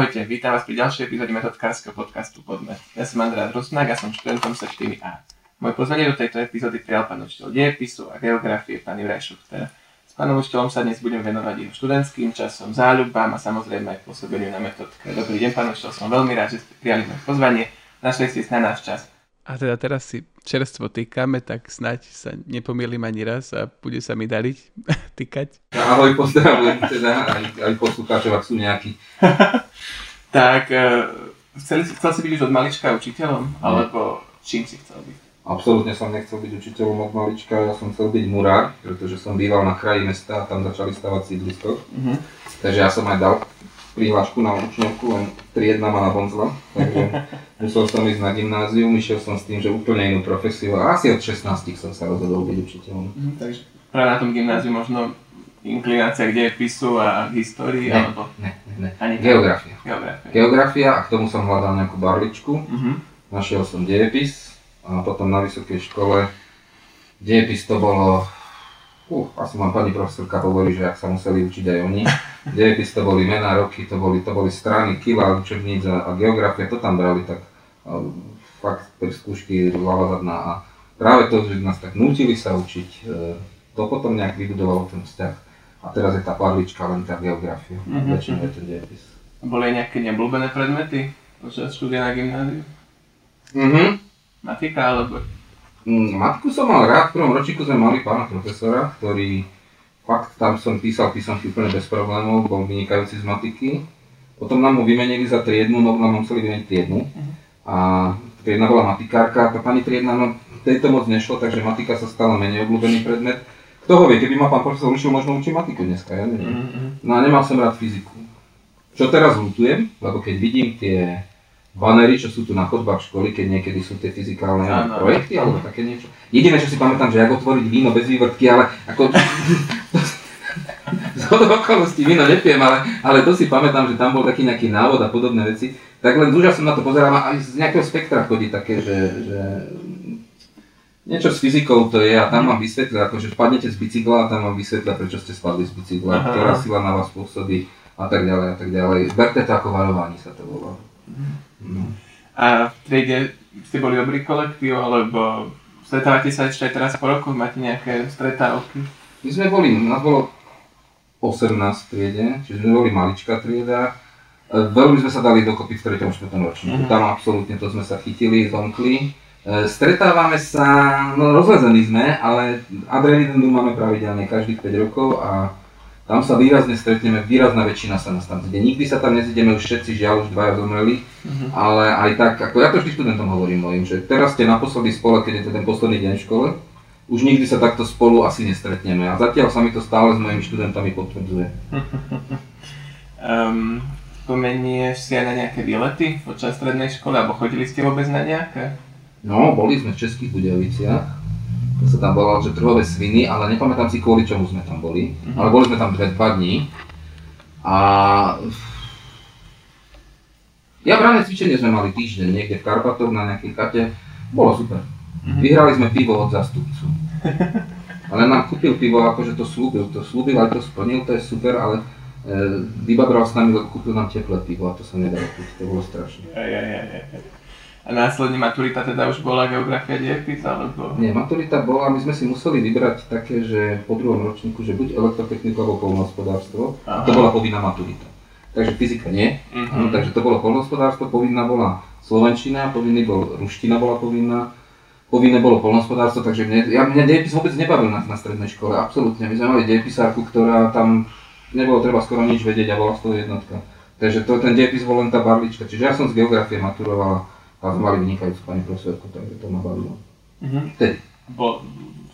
Ahojte, vítam vás pri ďalšej epizóde metodkárskeho podcastu Podmet. Ja som Andrea Drosnák a som študentom sa 4A. Moje pozvanie do tejto epizódy prijal pán učiteľ dejepisu a geografie, pán Juraj Šuchter. S pánom učiteľom sa dnes budem venovať jeho študentským časom, záľubám a samozrejme aj pôsobeniu na metodke. Dobrý deň, pán učiteľ, som veľmi rád, že ste prijali moje pozvanie. Našli ste na náš čas. A teda teraz si čerstvo týkame, tak snať sa nepomýlim ani raz a bude sa mi dariť týkať. Ahoj, pozdravujem teda aj, aj poslucháčov, ak sú nejakí. tak, uh, chcel, chcel si byť už od malička učiteľom, alebo čím si chcel byť? Absolútne som nechcel byť učiteľom od malička, ja som chcel byť murár, pretože som býval na kraji mesta a tam začali stavať sídlisko. Uh-huh. Takže ja som aj dal prihlášku na učňovku, len triedna ma nabonzla, takže musel som ísť na gymnázium, išiel som s tým, že úplne inú profesiu a asi od 16 som sa rozhodol byť učiteľom. Mm, takže práve na tom gymnáziu možno inklinácia k dejepisu a histórii, ne, alebo... Ne, ne, ne. Geografia. Geografia. Geografia a k tomu som hľadal nejakú barličku. Uh-huh. Našiel som dejepis a potom na vysokej škole dejepis to bolo Uh, asi mám pani profesorka hovorí, že ak sa museli učiť aj oni. Dejepis to boli mená, roky, to boli, to boli strany, kila, učebníc a, a geografia, to tam brali tak uh, fakt pri skúšky hlava zadná a práve to, že nás tak nutili sa učiť, uh, to potom nejak vybudovalo ten vzťah. A teraz je tá parlička len tá geografia, mm-hmm. väčšinou je ten dejepis. Boli nejaké neobľúbené predmety počas štúdia na gymnáziu? Mhm. Matika alebo matku som mal rád, v prvom ročíku sme mali pána profesora, ktorý fakt tam som písal písomky úplne bez problémov, bol vynikajúci z matiky. Potom nám ho vymenili za triednu, no nám museli vymeniť triednu. A triedna bola matikárka, tá pani triedna, no tejto moc nešlo, takže matika sa stala menej obľúbený predmet. Kto ho vie, keby ma pán profesor učil, možno učí matiku dneska, ja neviem. Mm-hmm. No a nemal som rád fyziku. Čo teraz lutujem, lebo keď vidím tie banery, čo sú tu na chodbách školy, keď niekedy sú tie fyzikálne ano. projekty alebo také niečo. Jediné, čo si pamätám, že ako otvoriť víno bez vývrtky, ale ako... z okolností víno nepijem, ale, ale to si pamätám, že tam bol taký nejaký návod a podobné veci. Tak len už som na to pozeral a aj z nejakého spektra chodí také, že, že niečo s fyzikou to je a tam vám vysvetlia, akože spadnete z bicykla a tam vám vysvetlia, prečo ste spadli z bicykla, Aha. ktorá sila na vás pôsobí a tak ďalej a tak ďalej. Berte to ako varovanie sa to volá. No. A v triede ste boli dobrý kolektív, alebo stretávate sa ešte aj teraz po roku, máte nejaké stretávky? My sme boli, nás bolo 18 v triede, čiže sme boli maličká trieda. E, veľmi sme sa dali dokopy v 3. 4. ročníku, uh-huh. tam absolútne to sme sa chytili, zomkli. E, stretávame sa, no rozlezení sme, ale adrenalinu máme pravidelne každých 5 rokov a tam sa výrazne stretneme, výrazná väčšina sa nás tam zide. Nikdy sa tam nezideme už všetci, žiaľ už dvaja zomreli, uh-huh. ale aj tak, ako ja to vždy študentom hovorím mojim, že teraz ste naposledy spole, keď je to ten posledný deň v škole, už nikdy sa takto spolu asi nestretneme a zatiaľ sa mi to stále s mojimi študentami potvrdzuje. um, spomenieš si aj na nejaké výlety počas strednej školy, alebo chodili ste vôbec na nejaké? No, boli sme v Českých Budejoviciach sa tam volalo, že trhové sviny, ale nepamätám si kvôli čomu sme tam boli. Uh-huh. Ale boli sme tam dve, dva dní. A ja bráne cvičenie sme mali týždeň niekde v Karpatoch na nejakej kate. Bolo super. Uh-huh. Vyhrali sme pivo od zastupcu. Ale nám kúpil pivo, akože to slúbil, to slúbil, aj to splnil, to je super, ale e, vybabral s nami, lebo kúpil nám teplé pivo a to sa nedalo piť, to bolo strašné. Aj, aj, aj, aj. A následne maturita teda už bola geografia dejepis, alebo? Nie, maturita bola, my sme si museli vybrať také, že po druhom ročníku, že buď elektrotechniku alebo polnohospodárstvo, to bola povinná maturita. Takže fyzika nie, uh-huh. ano, takže to bolo polnohospodárstvo, povinná bola slovenčina, povinný bol ruština bola povinná, povinné bolo polnohospodárstvo, takže mne, ja, mňa dejepis vôbec nebavil na, na strednej škole, absolútne. My sme mali dejepisárku, ktorá tam nebolo treba skoro nič vedieť a bola z toho jednotka. Takže to, ten dejepis bol len tá barlička, čiže ja som z geografie maturovala a mali vynikajúcu pani profesorku, takže to ma bavilo. Uh-huh. Vtedy. Bo,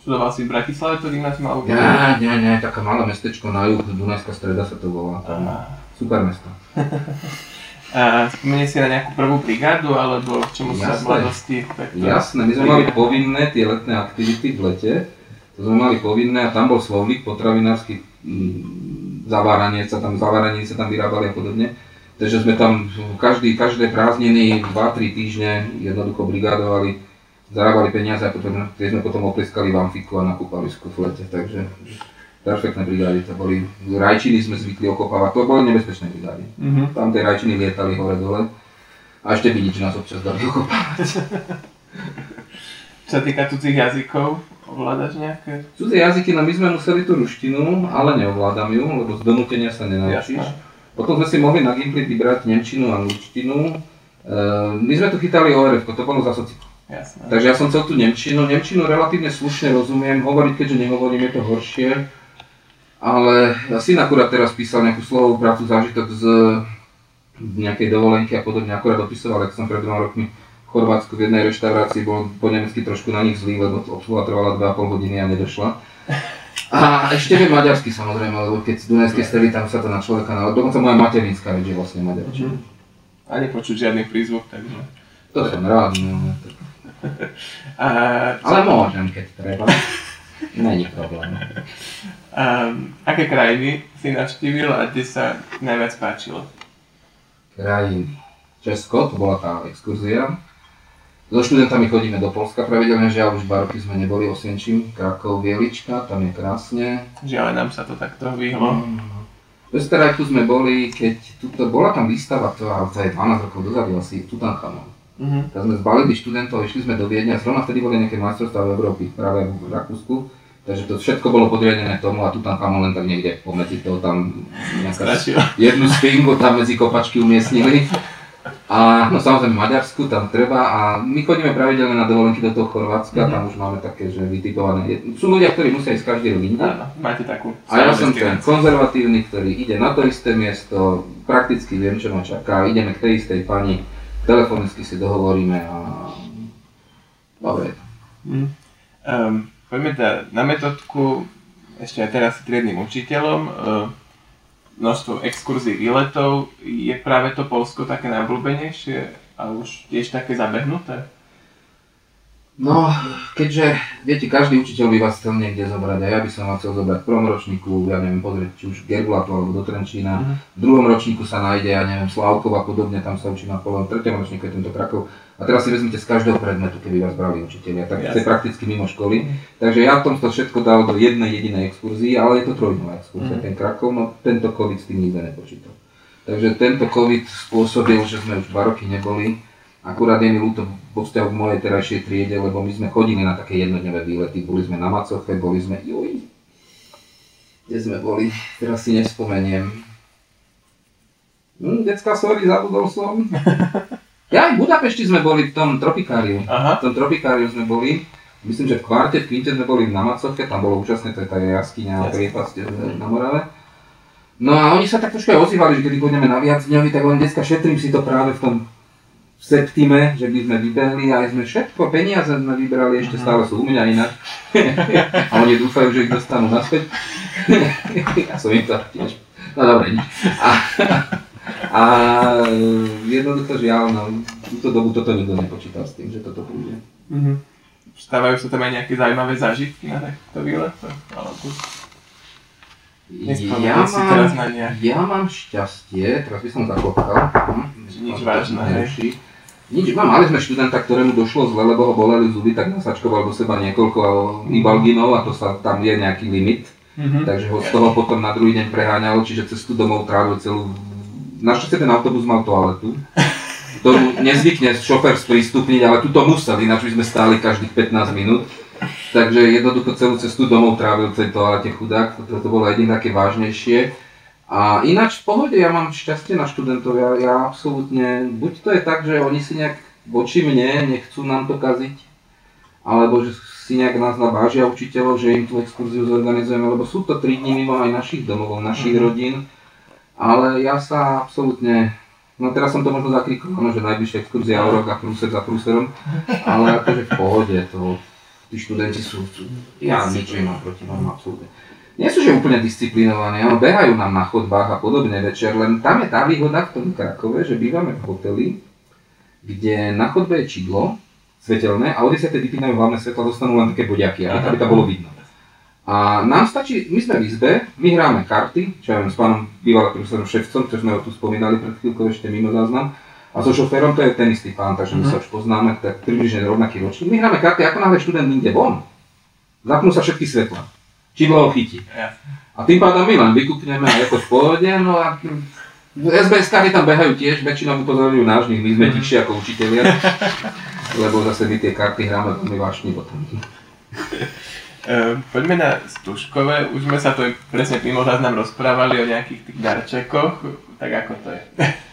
študoval si v Bratislave to gymnázium alebo? Nie, nie, nie, taká malé mestečko na juh, Dunajská streda sa to volá. Tam, super mesto. Spomenie si na nejakú prvú brigádu, alebo k čomu sa v mladosti? Jasné, my sme mali povinné tie letné aktivity v lete, to sme mali povinné a tam bol slovník potravinársky, mm, zaváranie sa tam, zaváranie sa tam vyrábali a podobne. Takže sme tam každý, každé prázdniny, 2-3 týždne jednoducho brigádovali, zarábali peniaze a potom, tie sme potom opleskali v amfiku a na kúpalisku v lete. Takže perfektné brigády, to boli, rajčiny sme zvykli okopávať, to boli nebezpečné brigády. Mhm. Tam tie rajčiny lietali hore dole a ešte vidič nás občas dali okopávať. Čo týka cudzích jazykov, ovládaš nejaké? Cudzie jazyky, no my sme museli tú ruštinu, ale neovládam ju, lebo z donútenia sa nenaučíš. Jasné. Potom sme si mohli na Gimply vybrať Nemčinu a Angličtinu. E, my sme tu chytali ORF, to bolo za sociku. Jasné. Takže ja som chcel tú Nemčinu. Nemčinu relatívne slušne rozumiem, hovoriť keďže nehovorím je to horšie. Ale ja syn akurát teraz písal nejakú slovovú prácu, zážitok z nejakej dovolenky a podobne, akurát dopisoval, ak som pred dvoma rokmi v Chorvátsku v jednej reštaurácii bol po nemecky trošku na nich zlý, lebo obsluha trvala 2,5 hodiny a nedošla. A ešte viem maďarsky samozrejme, lebo keď z Dunajskej tam sa to na človeka na... Dokonca moja materinská reč je vlastne maďarčina. Mhm. A nepočuť žiadny prízvuk, takže... To som rád, no. A, Ale môžem, keď treba. Není problém. um, aké krajiny si navštívil a kde sa najviac páčilo? Krajiny. Česko, to bola tá exkurzia. So študentami chodíme do Polska pravidelne, žiaľ už dva roky sme neboli Osvienčím, Krakov, Vielička, tam je krásne. Žiaľ, nám sa to takto vyhlo. V Österreichu sme boli, keď tuto bola tam výstava, to, je 12 rokov dozadu asi, Tutanchamon. Mhm. Tak sme zbalili študentov, išli sme do Viedne a zrovna vtedy boli nejaké majstrovstvá v Európy, práve v Rakúsku. Takže to všetko bolo podriadené tomu a Tutanchamon len tak niekde pomedzi toho tam nejaká jednu sfingu tam medzi kopačky umiestnili. A no samozrejme Maďarsku tam treba a my chodíme pravidelne na dovolenky do toho Chorvátska, Mhm. tam už máme také, že vytipované. Sú ľudia, ktorí musia ísť každý rok inde. Máte takú A ja som ten konzervatívny, ktorý ide na to isté miesto, prakticky viem, čo ma čaká, ideme k tej istej pani, telefonicky si dohovoríme a... Dobre. Mm. Um, poďme teda na metodku, ešte aj teraz triednym učiteľom, uh, množstvo exkurzií, výletov, je práve to Polsko také najobľúbenejšie a už tiež také zabehnuté? No, keďže, viete, každý učiteľ by vás chcel niekde zobrať a ja by som vás chcel zobrať v prvom ročníku, ja neviem, pozrieť či už Gergulatu alebo do Trenčína. Mhm. V druhom ročníku sa nájde, ja neviem, Slavkov a podobne, tam sa učí na polom, v treťom ročníku je tento Krakov. A teraz si vezmite z každého predmetu, keby vás brali učiteľia, tak Jasne. prakticky mimo školy. Takže ja tom to všetko dal do jednej jedinej exkurzii, ale je to trojdňová exkurzia, Mhm. ten Krakov, no tento COVID s tým nikto nepočítal. Takže tento COVID spôsobil, že sme už dva roky neboli. Akurát je mi ľúto vo vzťahu k mojej terajšej triede, lebo my sme chodili na také jednodňové výlety. Boli sme na Macoche, boli sme, juj, kde sme boli, teraz si nespomeniem. Hm, decka, sorry, zabudol som. Ja aj v Budapešti sme boli v tom tropikáriu. Aha, V tom tropikáriu sme boli, myslím, že v kvarte, v Kvinte sme boli na Macoche, tam bolo účastné, to je tá jaskyňa a priepasť e, na Morave. No a oni sa tak trošku aj ozývali, že kedy pôjdeme na viac dňový, tak len dneska šetrím si to práve v tom v septime, že by sme vybehli a aj sme všetko, peniaze sme vybrali, ešte stále sú u mňa inak. a oni dúfajú, že ich dostanú naspäť. ja som im to tiež. No dobre, nič. A, a jednoducho žiaľ, no, túto dobu toto nikto nepočítal s tým, že toto bude. mhm. Stávajú sa tam aj nejaké zaujímavé zážitky na takto výletoch? Alebo Ja si teraz mám, na nejak. ja mám šťastie, teraz by som zaklopkal. Hm, Nič vážne, hej. Nič, no, mali sme študenta, ktorému došlo zle, lebo ho boleli zuby, tak nasačkoval do seba niekoľko ibalginov a to sa tam je nejaký limit. Mhm. Takže ho z toho potom na druhý deň preháňalo, čiže cestu domov trávil celú... Našťastie ten autobus mal toaletu, ktorú nezvykne šofér sprístupniť, ale tu to musel, ináč by sme stáli každých 15 minút. Takže jednoducho celú cestu domov trávil v tej toalete chudák, to, to bolo jediné také vážnejšie. A ináč v pohode, ja mám šťastie na študentov, ja, ja absolútne, buď to je tak, že oni si nejak voči mne nechcú nám to kaziť, alebo že si nejak nás nabážia učiteľov, že im tú exkurziu zorganizujeme, lebo sú to 3 dní mimo aj našich domov, našich Mhm. rodín. Ale ja sa absolútne, no teraz som to možno zakrikol, no, že najbližšia exkurzia o rok a prúser za prúserom, ale akože v pohode, to, tí študenti sú, ja nič nemám proti vám, absolútne. Nie sú že úplne disciplinovaní, áno, behajú nám na chodbách a podobne večer, len tam je tá výhoda v tom Krakove, že bývame v hoteli, kde na chodbe je čidlo, svetelné a o 10. vypínajú hlavné svetla, dostanú len také bodiaky, aby to bolo vidno. A nám stačí, my sme v izbe, my hráme karty, čo ja viem, s pánom bývalým profesorom Ševcom, čo sme ho tu spomínali pred chvíľkou ešte mimo záznam, a so šoférom to je ten istý pán, takže my Mhm. sa už poznáme, tak približne rovnaký ročník. My hráme karty, ako náhle študent ide von, zapnú sa všetky svetla. Čidlo ho chytí. A tým pádom my len vykúkneme a je to v pohode, no a SBS kary tam behajú tiež, väčšinou upozorujú náš my sme tichšie ako učiteľia, lebo zase my tie karty hráme veľmi vášni Uh, poďme na Stužkové. Už sme sa to presne mimo nám rozprávali o nejakých tých darčekoch. Tak ako to je?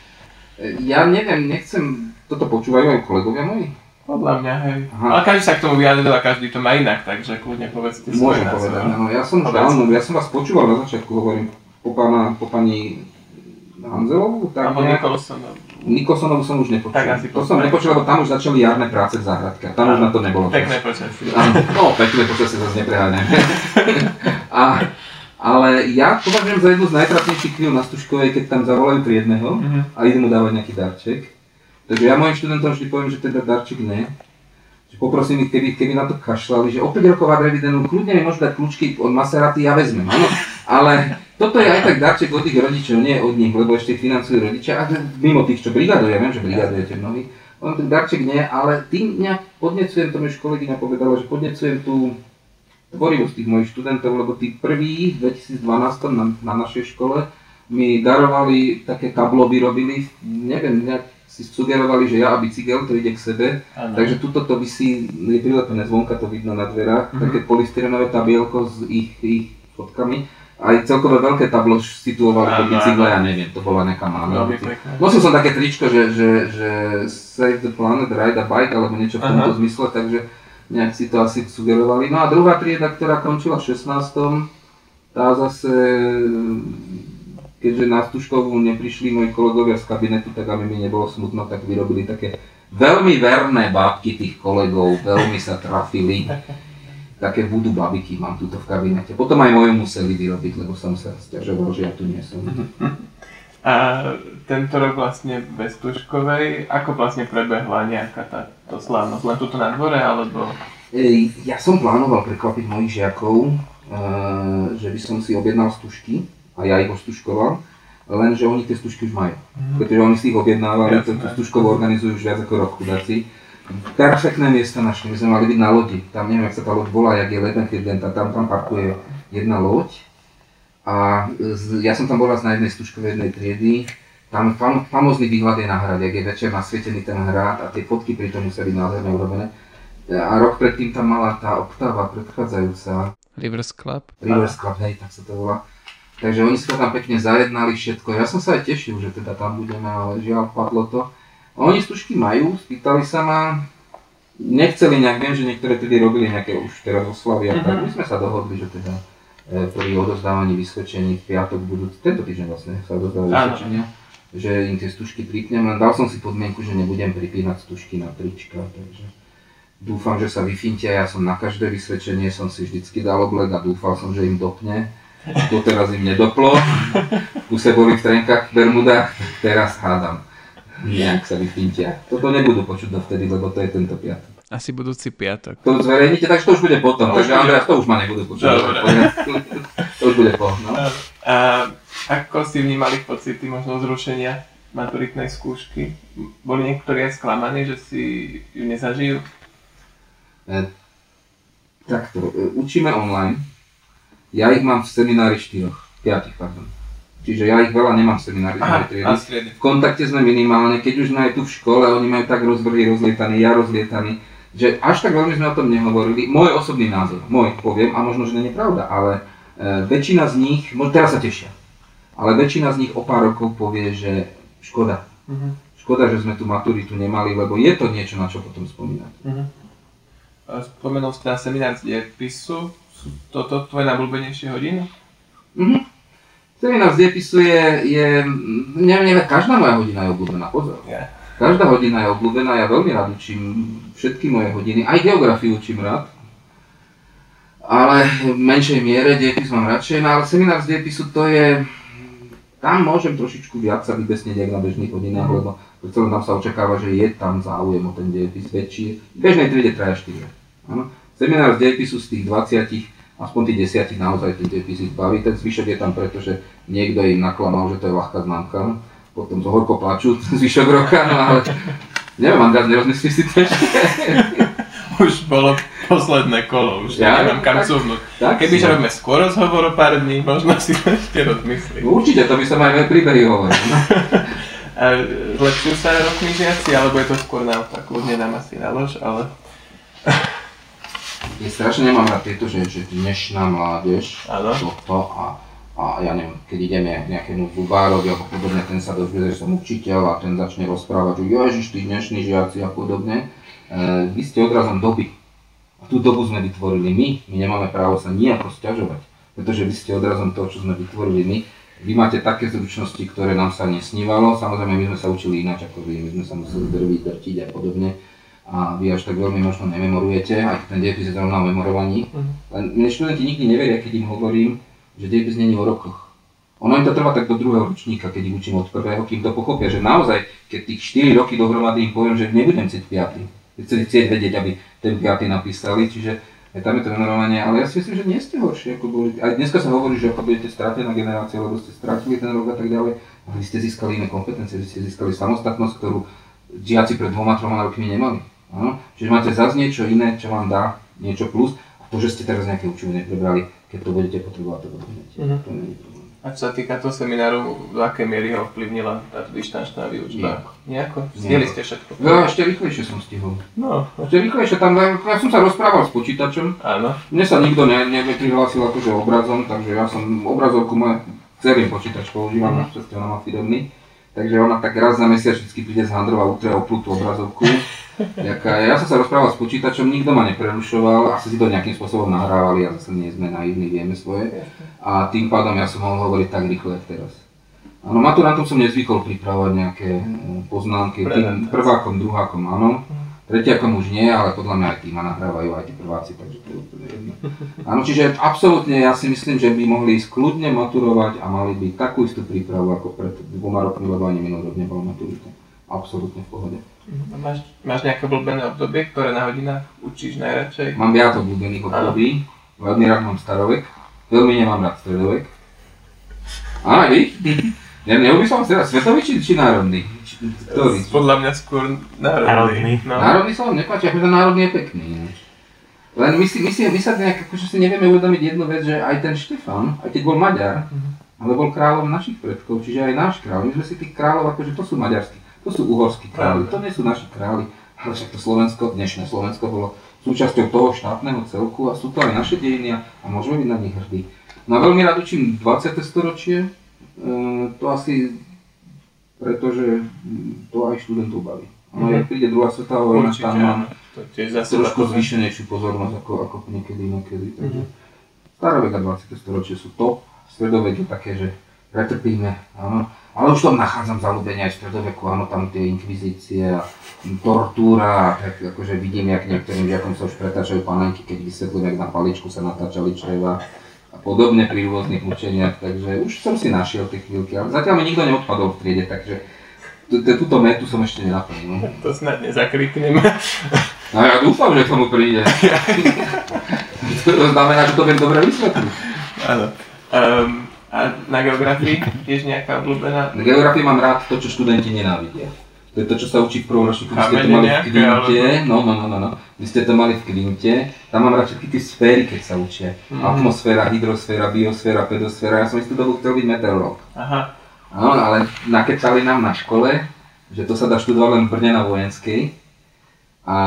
Ja neviem, nechcem... Toto počúvajú aj kolegovia moji? Podľa mňa, hej. Aha. Ale každý sa k tomu vyjadril a každý to má inak, takže kľudne povedzte svoje Môžem povedať, no. Ja som už dávno, ja som vás počúval na začiatku, hovorím, po, pána, po pani Hanzelovú, tak Alebo Nikolsonovú. Nikolsonovú som už nepočul. Tak asi to som nepočul, lebo tam už začali jarné práce v záhradke. Tam už na to nebolo Pekné počasie. No, pekné počasie zase nepreháňam. a, ale ja považujem za jednu z najtrapnejších chvíľ na Stužkovej, keď tam zavolajú triedneho mm-hmm. a idú mu dávať nejaký darček. Takže ja mojim študentom vždy poviem, že teda darček nie. Že poprosím ich, keby, keby na to kašľali, že o 5 rokov adrevidenu, kľudne mi môžu dať kľúčky od Maseraty, ja vezmem, áno. Ale toto je aj tak darček od tých rodičov, nie od nich, lebo ešte financujú rodičia, a mimo tých, čo brigaduje, viem, že brigadujete mnohí. On ten darček nie, ale tým nejak podnecujem, to už kolegyňa povedala, že podnecujem tú tvorivosť tých mojich študentov, lebo tí prví v 2012 na, na našej škole mi darovali také tablo, vyrobili, neviem, nejak si sugerovali, že ja a bicykel, to ide k sebe. Ano. Takže tuto to vysí, je prilepené zvonka, to vidno na dverách, mm-hmm. také polystyrenové tabielko s ich, ich fotkami aj celkové veľké tablo situovali pod bicykle, ja neviem, to bola nejaká máma. Nosil som také tričko, že, že, že Save the Planet, Ride a Bike, alebo niečo v tomto Aha. zmysle, takže nejak si to asi sugerovali. No a druhá trieda, ktorá končila v 16. tá zase, keďže na Stužkovú neprišli moji kolegovia z kabinetu, tak aby mi nebolo smutno, tak vyrobili také veľmi verné bábky tých kolegov, veľmi sa trafili také budú babiky mám tuto v kabinete. Potom aj moje museli vyrobiť, lebo som sa stiažoval, že ja tu nie som. A tento rok vlastne bez Tuškovej, ako vlastne prebehla nejaká táto slávnosť? Len tuto na dvore, alebo? Ja som plánoval prekvapiť mojich žiakov, e, že by som si objednal stužky a ja ich ostuškoval, lenže oni tie stužky už majú. Mm. Pretože oni si ich objednávali, tú stužkovú organizujú už viac ako rok chudáci perfektné miesta našli, my sme mali byť na lodi. Tam neviem, ak sa tá loď volá, jak je Lebenfirden, tam, tam parkuje jedna loď. A z, ja som tam bol raz na jednej stužkovej jednej triedy. Tam fam, famózny výhľad je na hrad, jak je večer nasvietený ten hrad a tie fotky pri tom museli byť nádherne urobené. A rok predtým tam mala tá oktáva predchádzajúca. Rivers Club? Rivers Club, hej, tak sa to volá. Takže oni si to tam pekne zajednali všetko. Ja som sa aj tešil, že teda tam budeme, ale žiaľ, padlo to. Oni stužky majú, spýtali sa ma, nechceli nejak, viem, že niektoré tedy robili nejaké už teraz oslavy a tak, mhm. my sme sa dohodli, že teda e, pri odozdávaní vysvedčení v piatok budú, tento týždeň vlastne sa odozdávajú vysvedčenia, že im tie stužky pripnem, len dal som si podmienku, že nebudem pripínať stužky na trička, takže dúfam, že sa vyfintia, ja som na každé vysvedčenie som si vždycky dal oblek a dúfal som, že im dopne. teraz im nedoplo, kuse boli v trenkách v Bermudách, teraz hádam nejak sa vypíntia. Toto nebudú počuť dovtedy, lebo to je tento piatok. Asi budúci piatok. To zverejníte, takže to už bude potom. No, takže Andreas, to už ma nebudú počuť. to už bude po. No. A ako si vnímali pocity možno zrušenia maturitnej skúšky? Boli niektorí aj sklamaní, že si ju nezažijú? E, takto, e, učíme online. Ja ich mám v seminári štyroch, piatich, pardon. Čiže ja ich veľa nemám v seminári. V kontakte sme minimálne, keď už sme aj tu v škole, oni majú tak rozvrhy rozlietaný, ja rozlietaný, že až tak veľmi sme o tom nehovorili. Môj osobný názor, môj poviem, a možno, že nie je pravda, ale e, väčšina z nich, možno teraz sa tešia, ale väčšina z nich o pár rokov povie, že škoda. Uh-huh. Škoda, že sme tu maturitu nemali, lebo je to niečo, na čo potom spomínať. Uh-huh. Spomenul ste na seminár z diepisu. Sú toto tvoje najblúbenejšie hodiny? Uh-huh. Seminár z depisu je, je neviem, neviem, každá moja hodina je obľúbená, pozor. Yeah. Každá hodina je obľúbená, ja veľmi rád učím všetky moje hodiny, aj geografiu učím rád. Ale v menšej miere diepis mám radšej, no ale seminár z diepisu to je, tam môžem trošičku viac sa vybesnieť ako na bežných hodinách, mm. lebo celom tam sa očakáva, že je tam záujem o ten diepis väčší. V bežnej triede traja 4. Seminár z diepisu z tých 20 aspoň tých desiatich naozaj ten deficit baví. Ten zvyšok je tam preto, že niekto im naklamal, že to je ľahká známka. Potom to horko plačú zvyšok roka, no ale neviem, András, nerozmyslíš si to ešte? už bolo posledné kolo, už Ja? neviem kam cúvnuť. tak Kebyže si- robíme skôr rozhovor o pár dní, možno si to ešte rozmyslím. Určite, to by som aj veľa príbehy hovoril. No. Zlepšujú sa rokmi žiaci, alebo je to skôr naopak, kľudne dám asi na lož, ale Ja strašne nemám rád tieto, že, že dnešná mládež, toto a, a ja neviem, keď ideme nejakému zubárovi alebo podobne, ten sa dozvie, že som učiteľ a ten začne rozprávať, že ježiš, tí dnešní žiaci a podobne. E, vy ste odrazom doby. A tú dobu sme vytvorili my, my nemáme právo sa nejako sťažovať, pretože vy ste odrazom toho, čo sme vytvorili my. Vy máte také zručnosti, ktoré nám sa nesnívalo, samozrejme my sme sa učili ináč ako vy, my sme sa museli drviť, drtiť a podobne a vy až tak veľmi možno nememorujete, aj ten dejepis je zrovna o memorovaní. Len mne študenti nikdy neveria, keď im hovorím, že dejepis není o rokoch. Ono im to trvá tak do druhého ročníka, keď ich učím od prvého, kým to pochopia, že naozaj, keď tých 4 roky dohromady im poviem, že nebudem chcieť piatý. Chcete chcieť vedieť, aby ten piatý napísali, čiže aj tam je to memorovanie, ale ja si myslím, že nie ste horší, ako boli. Aj dneska sa hovorí, že ako budete stratená generácia, lebo ste stratili ten rok a tak ďalej, ale vy ste získali iné kompetencie, vy ste získali samostatnosť, ktorú žiaci pred dvoma, troma rokmi nemali. Áno? Čiže máte zase niečo iné, čo vám dá niečo plus a to, že ste teraz nejaké učivo neprebrali, keď to budete potrebovať, to doplnete. Mhm. To nie je problém. a čo sa týka toho semináru, do akej miery ho ovplyvnila tá dištančná výučba? Nejako? Stihli ste všetko? Ja ešte rýchlejšie som stihol. No, Ešte rýchlejšie tam, ja som sa rozprával s počítačom, áno. Mne sa nikto ne, neprihlásil akože obrazom, takže ja som obrazovku moje celým počítač používam, našťastie ona má firemný. Takže ona tak raz za mesiac vždy príde z handrov a utrie oplutú obrazovku. Jaká, ja som sa rozprával s počítačom, nikto ma neprerušoval, asi si to nejakým spôsobom nahrávali a zase nie sme naivní, vieme svoje. A tým pádom ja som mohol hovoriť tak rýchlo, jak teraz. Áno, maturantom som nezvykol pripravovať nejaké mm, poznámky, tým prvákom, druhákom áno. Tretiakom už nie, ale podľa mňa aj tí ma nahrávajú, aj tí prváci, takže to je úplne jedno. Áno, čiže absolútne ja si myslím, že by mohli ísť kľudne maturovať a mali by takú istú prípravu ako pred dvoma rokmi, lebo ani minulý rok nebola maturita. Absolútne v pohode. A Máš, máš nejaké obľúbené obdobie, ktoré na hodinách učíš najradšej? Mám viac obľúbených období, veľmi rád mám starovek, veľmi nemám rád stredovek. Á, vy? Ja nehovorím som teraz svetový či, či národný? Či, ktorý? Podľa mňa skôr národný. Národný. No. Národný sa vám nepáči, akože národný je pekný. ináč. Len my, si, my, si, my sa nejak, akože si nevieme uvedomiť jednu vec, že aj ten Štefan, aj keď bol Maďar, ale bol kráľom našich predkov, čiže aj náš kráľ. My sme si tých kráľov, akože to sú maďarskí, to sú uhorskí králi, to nie sú naši králi, ale však to Slovensko, dnešné Slovensko bolo súčasťou toho štátneho celku a sú to aj naše dejiny a môžeme byť na nich hrdí. No a veľmi rád učím 20. storočie, e, to asi pretože to aj študentov baví. No, Mhm. jak príde druhá svetová vojna, tam mám. To trošku zvýšenejšiu pozornosť ako, ako niekedy inokedy. Takže Mhm. starovek a 20. storočie sú top, stredovek je také, že pretrpíme, áno. Ale už tam nachádzam zalúbenie aj v stredoveku, áno, tam tie inkvizície a tortúra, tak akože vidím, jak niektorým žiakom sa už pretáčajú panenky, keď vysvetľujem, jak na paličku sa natáčali čreva a podobne pri rôznych mučeniach, takže už som si našiel tie chvíľky, ale zatiaľ mi nikto neodpadol v triede, takže tú- tú- túto metu som ešte nenaplnil. no. To snad nezakrikneme. No ja dúfam, že k tomu príde. to znamená, že to viem dobre vysvetliť. Áno. Um, a na geografii tiež nejaká obľúbená? Na geografii mám rád to, čo študenti nenávidia. To je to, čo sa učí v prvom ročníku, vy ste to mali v Klinte, no, no, no, no, no, vy ste to mali v Klinte, tam mám rád všetky tie sféry, keď sa učia. Mhm. Atmosféra, hydrosféra, biosféra, pedosféra, ja som istú dobu chcel byť meteorológ. Aha. Áno, ale nakecali nám na škole, že to sa dá študovať len v Brne na vojenskej. A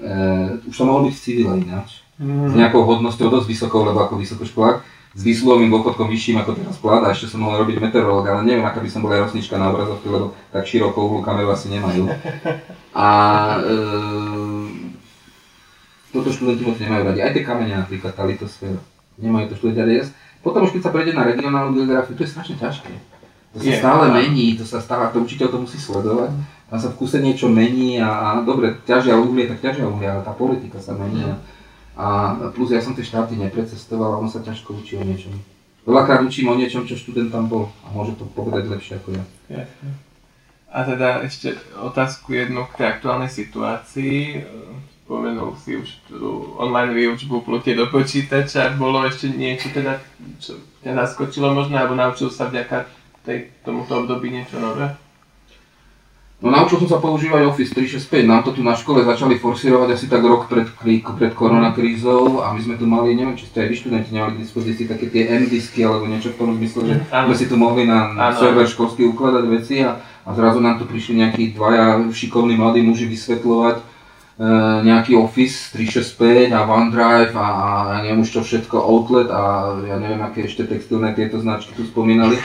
e, už to mohol byť v civile ináč. S nejakou hodnosťou dosť vysokou, lebo ako vysokoškolák, s výsluhovým dôchodkom vyšším ako teraz plat a ešte som mohol robiť meteorológ, ale neviem, aká by som bola rosnička na obrazovke, lebo tak širokú uhlu kameru asi nemajú. A e, toto študenti moc nemajú radi. Aj tie kamene napríklad, tá litosféra. Nemajú to študenti radi. Potom už keď sa prejde na regionálnu geografiu, to je strašne ťažké. To sa Je, stále áno. mení, to sa stále, to učiteľ to musí sledovať. Tam sa v kuse niečo mení a, a dobre, ťažia uhlie, tak ťažia uhlie, ale tá politika sa mení. A, a plus ja som tie štáty neprecestoval a on sa ťažko učí o niečom. Veľakrát učím o niečom, čo študent tam bol a môže to povedať lepšie ako ja. A teda ešte otázku jednu k tej aktuálnej situácii. Spomenul si už tú online výučbu plutie do počítača. Bolo ešte niečo teda, čo ťa zaskočilo možno, alebo naučil sa vďaka tej, tomuto období niečo nové? No naučil som sa používať Office 365, nám to tu na škole začali forsírovať asi tak rok pred, pred koronakrízou a my sme tu mali, neviem, či ste aj vy študenti nemali k dispozícii také tie M-disky alebo niečo v tom zmysle, že sme si tu mohli na, na server školský ukladať veci a, a zrazu nám tu prišli nejakí dvaja šikovní mladí muži vysvetľovať e, nejaký Office 365 a OneDrive a, a ja neviem už čo všetko, Outlet a ja neviem aké ešte textilné tieto značky tu spomínali.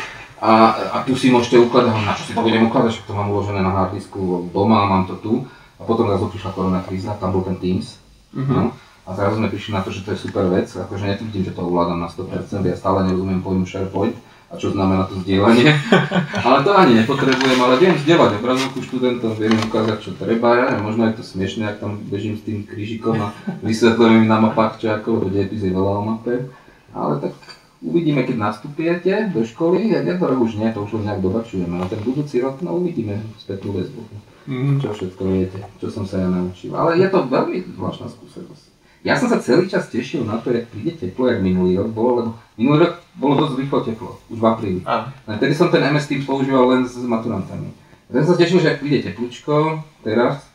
A, a tu si môžete ukladať, na čo si to budem ukladať, však to mám uložené na hardisku doma, mám to tu. A potom zrazu prišla korona kríza, tam bol ten Teams. Mhm. No. A zrazu sme prišli na to, že to je super vec, akože netvrdím, že to ovládam na 100%, ja stále nerozumiem pojmu SharePoint a čo znamená to zdieľanie. ale to ani nepotrebujem, ale viem zdieľať obrazovku študentom, viem ukázať, čo treba, ja neviem, možno je to smiešné, ak tam bežím s tým krížikom a vysvetľujem im na mapách, čo ako, dejepis je veľa o mape, ale tak uvidíme, keď nastúpiete do školy, ja tento rok už nie, to už len nejak dobačujeme, ale ten budúci rok, no uvidíme spätnú väzbu, Mhm. čo všetko viete, čo som sa ja naučil. Ale je to veľmi zvláštna skúsenosť. Ja som sa celý čas tešil na to, jak príde teplo, jak minulý rok bolo, lebo minulý rok bolo dosť rýchlo teplo, už v apríli. Len vtedy som ten MS Teams používal len s maturantami. A ten sa tešil, že ak príde teplúčko teraz,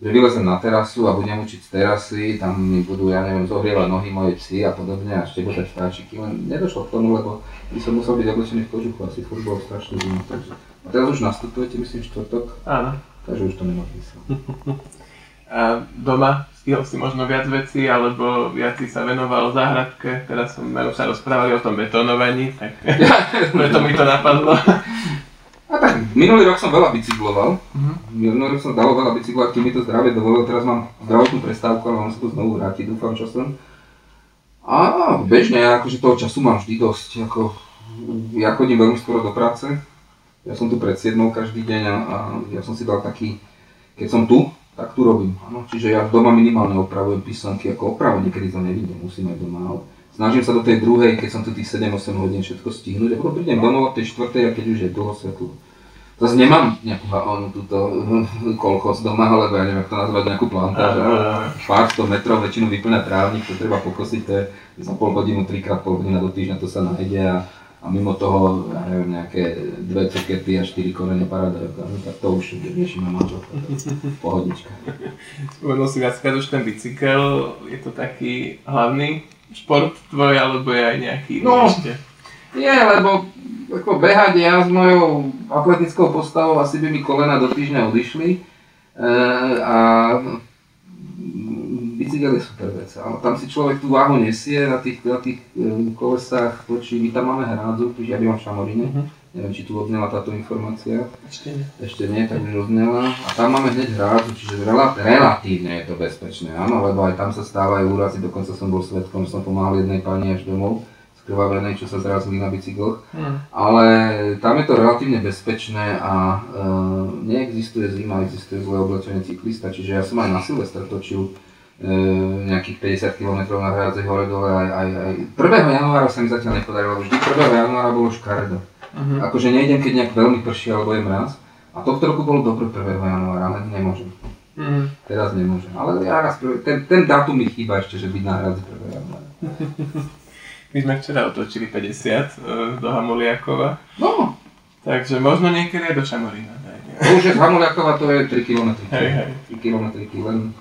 že vylezem na terasu a budem učiť z terasy, tam mi budú, ja neviem, zohrievať nohy moje psy a podobne a štebotať vtáčiky, len nedošlo k tomu, lebo by som musel byť oblečený v kožuchu, asi furt bolo strašne zimno, takže. A teraz už nastupujete, myslím, štvrtok, Áno. takže už to nemá zmysel. A doma stihol si možno viac vecí, alebo viac si sa venoval záhradke. Teraz sme sa rozprávali o tom betónovaní, tak preto mi to napadlo. A tak, minulý rok som veľa bicykloval. Mhm. Minulý rok som dalo veľa bicyklovať, kým mi to zdravie dovolilo. Teraz mám zdravotnú prestávku, ale mám sa tu znovu vrátiť, dúfam časom. A bežne, akože toho času mám vždy dosť. Ako, ja chodím veľmi skoro do práce. Ja som tu pred 7 každý deň a, a ja som si dal taký, keď som tu, tak tu robím. Áno, čiže ja doma minimálne opravujem písanky, ako opravu niekedy to nevidím, musím aj doma. Ale snažím sa do tej druhej, keď som tu tých 7-8 hodín všetko stihnúť a potom prídem domov od tej štvrtej a keď už je dlho svetlo. Zase nemám nejakú onú túto kolchos doma, alebo ja neviem, ako to nazvať, nejakú plantáž. Pár sto metrov väčšinu vyplňa trávnik, to treba pokosiť, to je za pol hodinu, trikrát pol hodina do týždňa to sa nájde a, a mimo toho, ja neviem, nejaké dve cukety a štyri korene paradajok, no, tak to už riešime manželka, pohodička. Spomenul si viackrát už ten bicykel, je to taký hlavný šport tvoj, alebo je aj nejaký No. ešte? Nie, lebo ako behať ja s mojou atletickou postavou asi by mi kolena do týždňa odišli. E, a bicykel je super vec, ale tam si človek tú váhu nesie na tých, na tých e, kolesách, točí, my tam máme hrádzu, čiže ja bývam v Šamoríne, Mhm. Neviem, či tu odznela táto informácia, Ešte nie. ešte nie, tak už odznela. A tam máme hneď hrádzu, čiže rela- relatívne je to bezpečné, áno, lebo aj tam sa stávajú úrazy, dokonca som bol svetkom, že som pomáhal jednej pani až domov, skrvavenej, čo sa zrazili na bicykloch. Hm. Ale tam je to relatívne bezpečné a e, neexistuje zima, existuje zlé oblečenie cyklista, čiže ja som aj na Silvestra točil e, nejakých 50 km na hrádze hore dole aj, aj, aj 1. januára sa mi zatiaľ nepodarilo, vždy 1. januára bolo škaredo. Mhm. Akože nejdem, keď nejak veľmi prší alebo je mraz. A tohto roku bolo dobre 1. januára, ale nemôžem. Mhm. Teraz nemôžem. Ale ja raz, prv- ten, ten dátum mi chýba ešte, že byť na hradzi 1. januára. My sme včera otočili 50 e, do Hamuliakova, No, takže možno niekedy aj do Šamorína. to už je z Hamuliakova, to je 3 km. Hej, hej. 3 km, len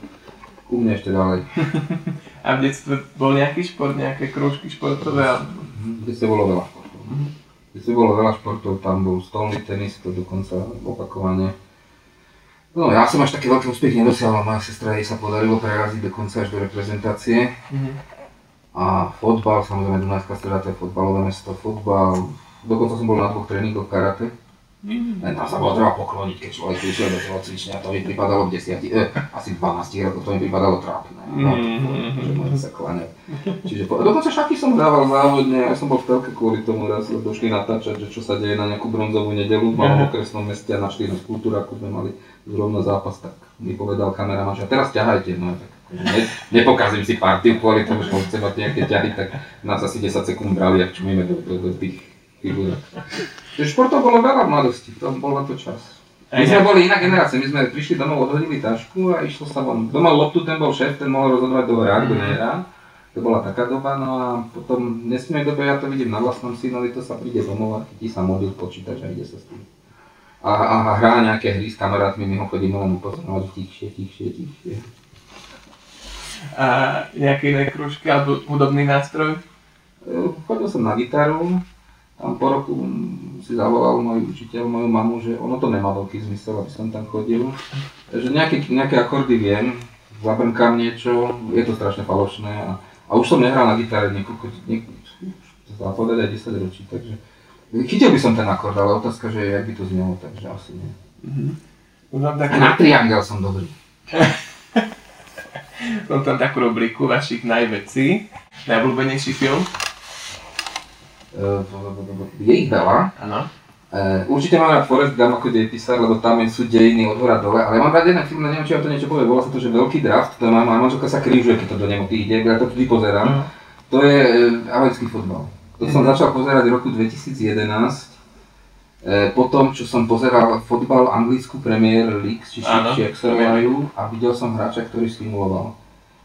ku mne ešte ďalej. A v detstve bol nejaký šport, nejaké krúžky športové? Kde ste bolo veľa športov. Kde ste bolo veľa športov, tam bol stolný tenis, to dokonca opakovane. No ja som až taký veľký úspech nedosiahol, moja sestra jej sa podarilo preraziť dokonca až do reprezentácie. Mhm. A fotbal, samozrejme Dunajská streda, to je fotbalové mesto, fotbal. Dokonca som bol na dvoch tréningoch karate. Mhm. Len tam sa bolo treba pokloniť, keď človek prišiel do toho cvičenia, to mi pripadalo v 10, eh, asi 12 rokoch, to mi pripadalo trápne. No, Mhm. že môžem sa kláňať. Čiže po, dokonca šaky som hrával závodne, ja som bol v telke kvôli tomu raz, došli natáčať, že čo sa deje na nejakú bronzovú nedelu v malom Aha. okresnom meste a našli nás kultúra, ako sme mali zrovna zápas, tak mi povedal kameraman, že a teraz ťahajte, no tak ne, nepokazím si partiu kvôli tomu, že on chce mať nejaké ťahy, tak nás asi 10 sekúnd brali, ak čumíme do, do, do tých figúrok. Športov bolo veľa v mladosti, to bol na to čas. My sme boli iná generácia, my sme prišli domov, odhodili tašku a išlo sa von. Kto mal loptu, ten bol šéf, ten mohol rozhodovať do hrá, kto nehrá. To bola taká doba, no a potom v nesmiernej dobe ja to vidím na vlastnom synovi, to sa príde domov a chytí sa mobil, počítač a ide sa s tým. a, a hrá nejaké hry s kamarátmi, my ho chodíme len upozorovať tichšie, tichšie, tichšie. A nejaké iné krúžky alebo hudobný nástroj? Chodil som na gitaru, po roku si zavolal môj učiteľ, moju mamu, že ono to nemá veľký zmysel, aby som tam chodil. Že nejaké, nejaké akordy viem, zabrnkám niečo, je to strašne falošné a, a už som nehral na gitare niekoľko, niekoľko to dá povedať aj 10 ročí, takže chytil by som ten akord, ale otázka, že jak by to znelo, takže asi nie. A takú, na triangel som dobrý. mám tam takú rubriku vašich najvecí. Najobľúbenejší film? E, Je ich veľa. Áno. Uh, určite mám rád Forrest Gump ako dejepísar, lebo tam sú dejiny od hora dole, ale mám rád jeden film, neviem, či vám to niečo povie, volá sa to, že Veľký draft, to má, moja manželka sa krížuje, keď to do neho ide, ja to vždy pozerám. Mhm. To je uh, americký fotbal. To som začal pozerať v roku 2011, e, po tom, čo som pozeral fotbal anglickú Premier League, či, či, či ak sa volajú, a videl som hráča, ktorý simuloval.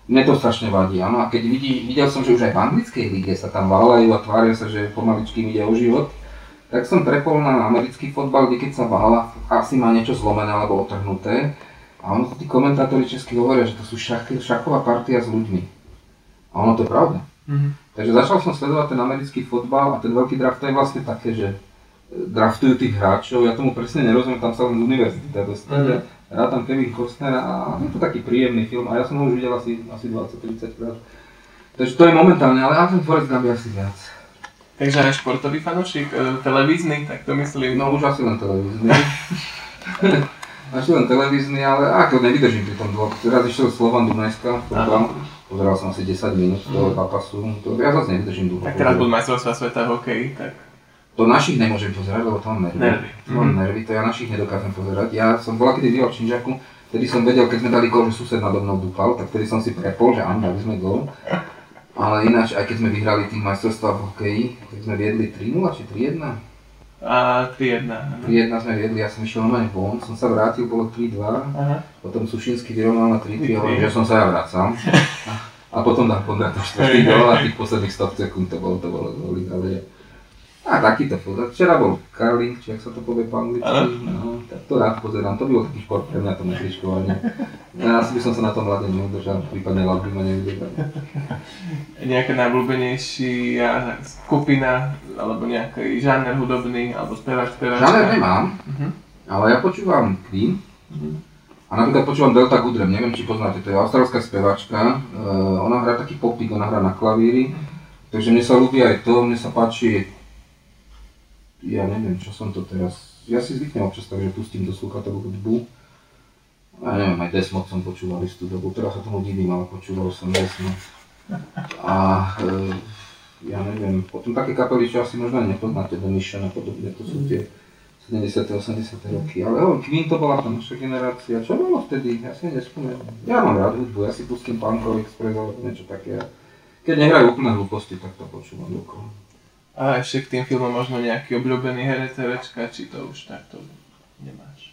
Mne to strašne vadí, áno. A keď vidí, videl som, že už aj v anglickej lige sa tam váľajú a tvária sa, že pomaličky ide o život, tak som prepol na americký fotbal, kde keď sa vála, asi má niečo zlomené alebo otrhnuté. A ono to tí komentátori česky hovoria, že to sú šach, šachová partia s ľuďmi. A ono to je pravda. Mhm. Takže začal som sledovať ten americký fotbal a ten veľký draft to je vlastne také, že e, draftujú tých hráčov, ja tomu presne nerozumiem, tam sa len z univerzity dá dostať. Mhm. Hrá tam Kevin Costner a je to taký príjemný film a ja som ho už videl asi, asi 20-30 krát. Takže to je momentálne, ale ten Forrest Gump je asi viac. Takže aj športový fanúšik, e, televízny, tak to myslím. No už asi len televízny. asi len televízny, ale ako nevydržím pri tom dlho. Raz išiel Slovan Dunajska. Pozeral som asi 10 minút toho zápasu. To ja zase nevydržím dlho. Mhm. tak teraz budú majstrovstvá sveta v hokeji, tak To našich nemôžem pozerať, lebo to mám nervy. Nervy. To mám Mhm. nervy, to ja našich nedokážem pozerať. Ja som bola kedy býval v Činžaku, vtedy som vedel, keď sme dali gól, že sused nado mnou dúfal, tak vtedy som si prepol, že áno, dali sme gól. Ale ináč, aj keď sme vyhrali tým majstrovstvá v hokeji, tak sme viedli 3-0 či 3-1. a 3-1. áno. 3-1 sme viedli, ja som išiel normálne von, som sa vrátil, bolo 3-2. Aha. Potom Sušinský vyrovnal na 3-3 a 3-3. hovorím, že som sa ja vracam. A potom dal Kondrat štvrtý gól a tých posledných 100 sekúnd to bolo, to bolo góly, ale a takýto fotbal. Včera bol curling, či ak sa to povie po anglicky, no, tak to rád pozerám, to bol taký šport pre mňa, to mekličkovanie. Ja asi by som sa na tom mladé neudržal, prípadne ľad by ma neudržal. Nejaká najobľúbenejší ja, skupina, alebo nejaký žáner hudobný, alebo spevač, spevačka. Žáner nemám, Mhm. ale ja počúvam Queen, Mhm. a napríklad počúvam Delta Goodrem, neviem či poznáte, to je austrálska speváčka, uh, ona hrá taký popík, ona hrá na klavíri, takže mne sa ľúbi aj to, mne sa páči, ja neviem, čo som to teraz, ja si zvyknem občas tak, že pustím do slúchatovú hudbu, ja neviem, aj Desmod som počúval istú dobu, teraz sa tomu divím, ale počúval som Desmod. A e, ja neviem, potom také kapely, čo asi možno nepoznáte, The Mission a podobne, to sú tie 70. 80. roky. Ale jo, Queen to bola tá naša generácia. Čo bolo vtedy? Ja si nespomínam. Ja mám rád hudbu, ja si pustím Punkov Express alebo niečo také. Keď nehrajú úplné hlúposti, tak to počúvam okolo. A ešte k tým filmom možno nejaký obľúbený herec, herečka, či to už takto nemáš.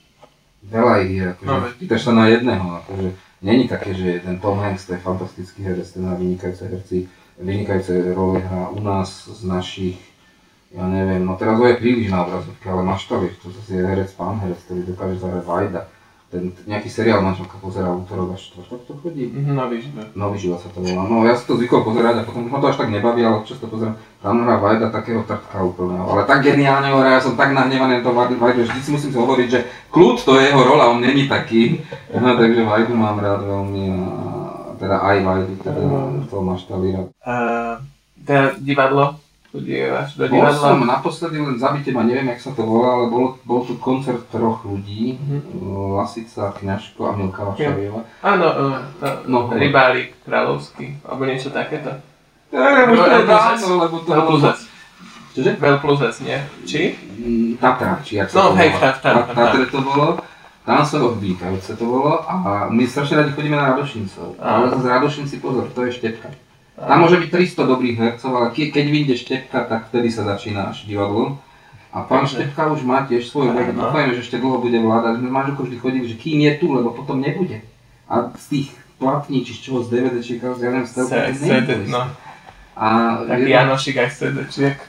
Veľa ich je, akože, No, pýtaš sa na jedného, akože, není také, že ten Tom Hanks, to je fantastický herec, ten má vynikajúce herci, vynikajúce role hrá u nás z našich, ja neviem, no teraz ho je príliš na obrazovke, ale Maštavič, to zase je herec, pán herec, ktorý dokáže zahrať Vajda. Ten, nejaký seriál manželka pozerá útorok až štvrtok to chodí. Mhm, Nový život. Nový život sa to volá. No ja si to zvykol pozerať a potom ma to až tak nebaví, ale občas to pozerám. Tam hrá Vajda takého trtka úplného. Ale tak geniálne ho hrá, ja som tak nahnevaný na to Vajdu, vždy si musím si hovoriť, že kľud to je jeho rola, on není taký. No, takže Vajdu mám rád veľmi a teda aj Vajdu, teda toho maštali rád. A teda divadlo, chodívaš do Bol som divadla? naposledy len zabite ma, neviem jak sa to volá, ale bol, bol tu koncert troch ľudí, Lasica, Kňažko a Milka Vašavieva. Áno, uh, No, no, rybárik kráľovský, alebo niečo takéto. Ja, už to je dávno, lebo to Veľpluzec. Čože? Veľpluzec, nie? Či? Mm, Tatra, či jak sa No, to hej, volá. Tat- Tat- Ta- Tatre to bolo. Tam sa odbíkajúce to bolo a my strašne radi chodíme na Radošincov. Ale z Radošinci pozor, to je štepka. Tam môže byť 300 dobrých hercov, ale ke- keď vyjde štepka, tak vtedy sa začína až divadlo. A pán Štepka už má tiež svoj vek, Áno. dúfajme, že ešte dlho bude vládať. My manželko vždy chodili, že kým je tu, lebo potom nebude. A z tých platní, či z čoho, z DVD, či ja neviem, z telky, no, A jedna- Janošik aj CD-čiek.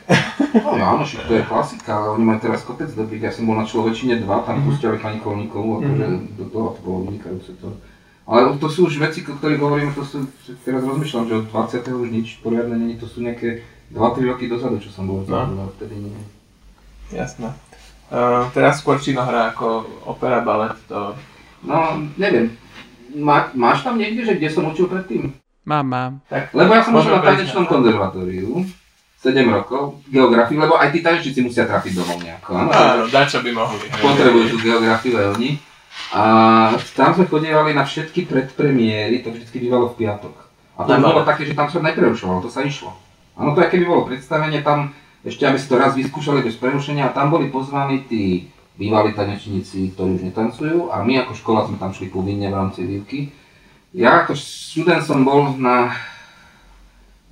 No, však to je klasika, ale oni majú teraz kopec dobrých. Ja som bol na človečine 2, tam Mhm. pustili pani Kolníkovú, akože do toho to bolo vynikajúce to. Ale to sú už veci, o ktorých hovoríme, to sú, teraz rozmýšľam, že od 20. už nič poriadne není, to sú nejaké 2-3 roky dozadu, čo som bol No. no. vtedy nie. Jasné. Uh, teraz skôr činohra ako opera, balet, to... No, neviem. Má, máš tam niekde, že kde som učil predtým? Mám, mám. Tak, Lebo ja som učil na tanečnom konzervatóriu, 7 rokov, geografiu, lebo aj tí tanečníci musia trafiť domov nejako. áno? áno, dá čo by mohli. potrebujú tú geografiu aj oni. A tam sme chodievali na všetky predpremiéry, to vždy bývalo v piatok. A to bolo také, že tam sa neprerušovalo, to sa išlo. Áno, to aj keby bolo predstavenie, tam ešte aby si to raz vyskúšali bez prerušenia a tam boli pozvaní tí bývalí tanečníci, ktorí už netancujú a my ako škola sme tam šli povinne v rámci výuky. Ja ako študent som bol na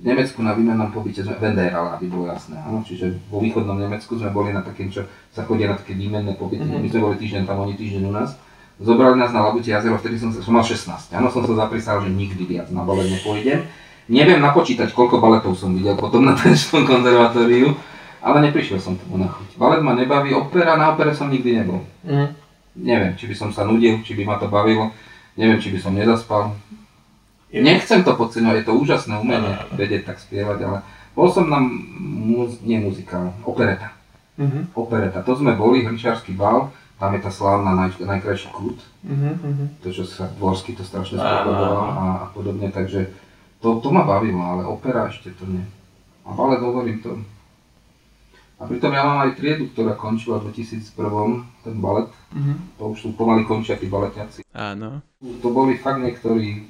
v Nemecku na výmennom pobyte, sme Venderala, aby bolo jasné, áno, čiže vo východnom Nemecku sme boli na takým, čo sa chodia na také výmenné pobyty, Mhm. my sme boli týždeň tam, oni týždeň u nás. Zobrali nás na Labute jazero, vtedy som, som mal 16, áno, som sa zaprísal, že nikdy viac na balet nepôjdem. Neviem napočítať, koľko baletov som videl potom na tanečnom konzervatóriu, ale neprišiel som tomu na chuť. Balet ma nebaví, opera, na opere som nikdy nebol. Mhm. Neviem, či by som sa nudil, či by ma to bavilo, neviem, či by som nezaspal. Je- Nechcem to podceňovať, je to úžasné umenie, vedieť tak spievať, ale bol som na muz, nie muzikál, opereta. Mhm. Opereta, to sme boli, hrnčiarsky bal, tam je tá slávna naj, najkrajší kút, Mhm. Mhm. to čo sa dvorsky to strašne spodoboval a, a podobne, takže to, to ma bavilo, ale opera ešte to nie. A balet hovorím to. A pritom ja mám aj triedu, ktorá končila v 2001, ten balet, Mhm. to už sú pomaly končia tí baletiaci. Áno. To boli fakt niektorí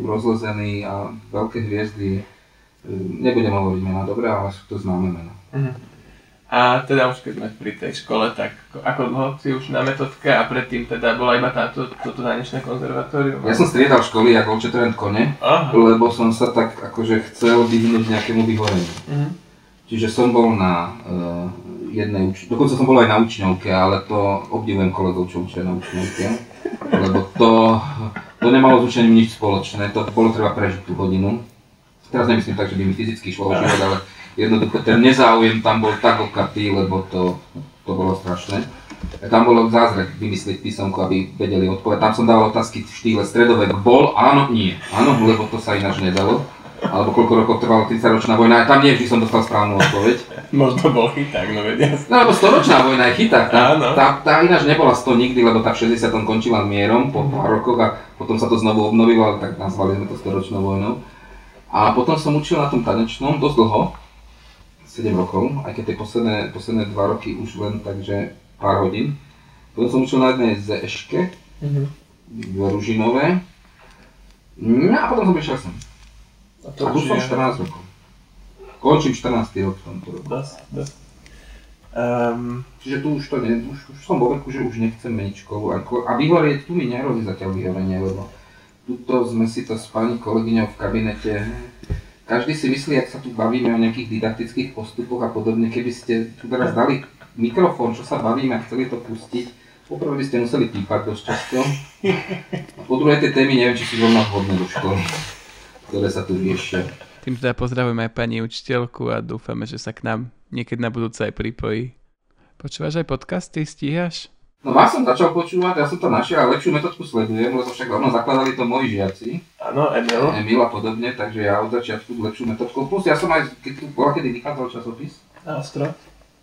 rozlezení a veľké hviezdy. Nebudem hovoriť mená, dobre, ale sú to známe mená. Mhm. A teda už keď sme pri tej škole, tak ako- dlho si už na metodke a predtým teda bola iba táto, toto tanečné konzervatórium? Ja som striedal školy ako očetrend kone, Aha. lebo som sa tak akože chcel vyhnúť nejakému vyhoreniu. Mhm. Čiže som bol na uh, jednej uč... dokonca som bol aj na učňovke, ale to obdivujem kolegov, čo učia na učňovke, lebo to, to nemalo s učením nič spoločné, to bolo treba prežiť tú hodinu. Teraz nemyslím tak, že by mi fyzicky šlo o život, ale jednoducho ten nezáujem tam bol tak okatý, lebo to, to bolo strašné. Tam bolo zázrak vymyslieť písomku, aby vedeli odpovedať. Tam som dával otázky v štýle stredovek bol, áno, nie. Áno, lebo to sa ináč nedalo. Alebo koľko rokov trvala 30-ročná vojna, a tam nie vždy som dostal správnu odpoveď. Možno bol chyták, no vedia. No lebo 100-ročná vojna je chyták, tá, Áno. tá, tá ináč nebola 100 nikdy, lebo tá v 60 končila mierom po pár rokoch a potom sa to znovu obnovilo, ale tak nazvali sme to 100-ročnou vojnou. A potom som učil na tom tanečnom dosť dlho, 7 rokov, aj keď tie posledné, posledné 2 roky už len takže pár hodín. Potom som učil na jednej ZŠke, Mhm. v Ružinové. No a potom som prišiel sem. A A tu som je 14 rokov. Končím 14. rok v tomto roku. Dosť, dosť. Um, Čiže tu už to nie, už, už som vo veku, že už nechcem meniť školu. A, ko- a vyhorieť tu mi nehrozí zatiaľ vyhorenie, lebo tuto sme si to s pani kolegyňou v kabinete. Každý si myslí, ak sa tu bavíme o nejakých didaktických postupoch a podobne, keby ste tu teraz dali mikrofón, čo sa bavíme a chceli to pustiť, poprvé by ste museli pípať dosť často. A po druhé tie témy neviem, či sú zrovna vhodné do školy, ktoré sa tu riešia. Tým teda pozdravujeme aj pani učiteľku a dúfame, že sa k nám niekedy na budúce aj pripojí. Počúvaš aj podcasty? Stíhaš? No vás som začal počúvať, ja som to našiel a lepšiu metodku sledujem, lebo však ono zakladali to moji žiaci. áno, Emil. Emil a podobne, takže ja od začiatku lepšiu metodku. Plus ja som aj, keď tu bola kedy vychádzal časopis, Na ostro.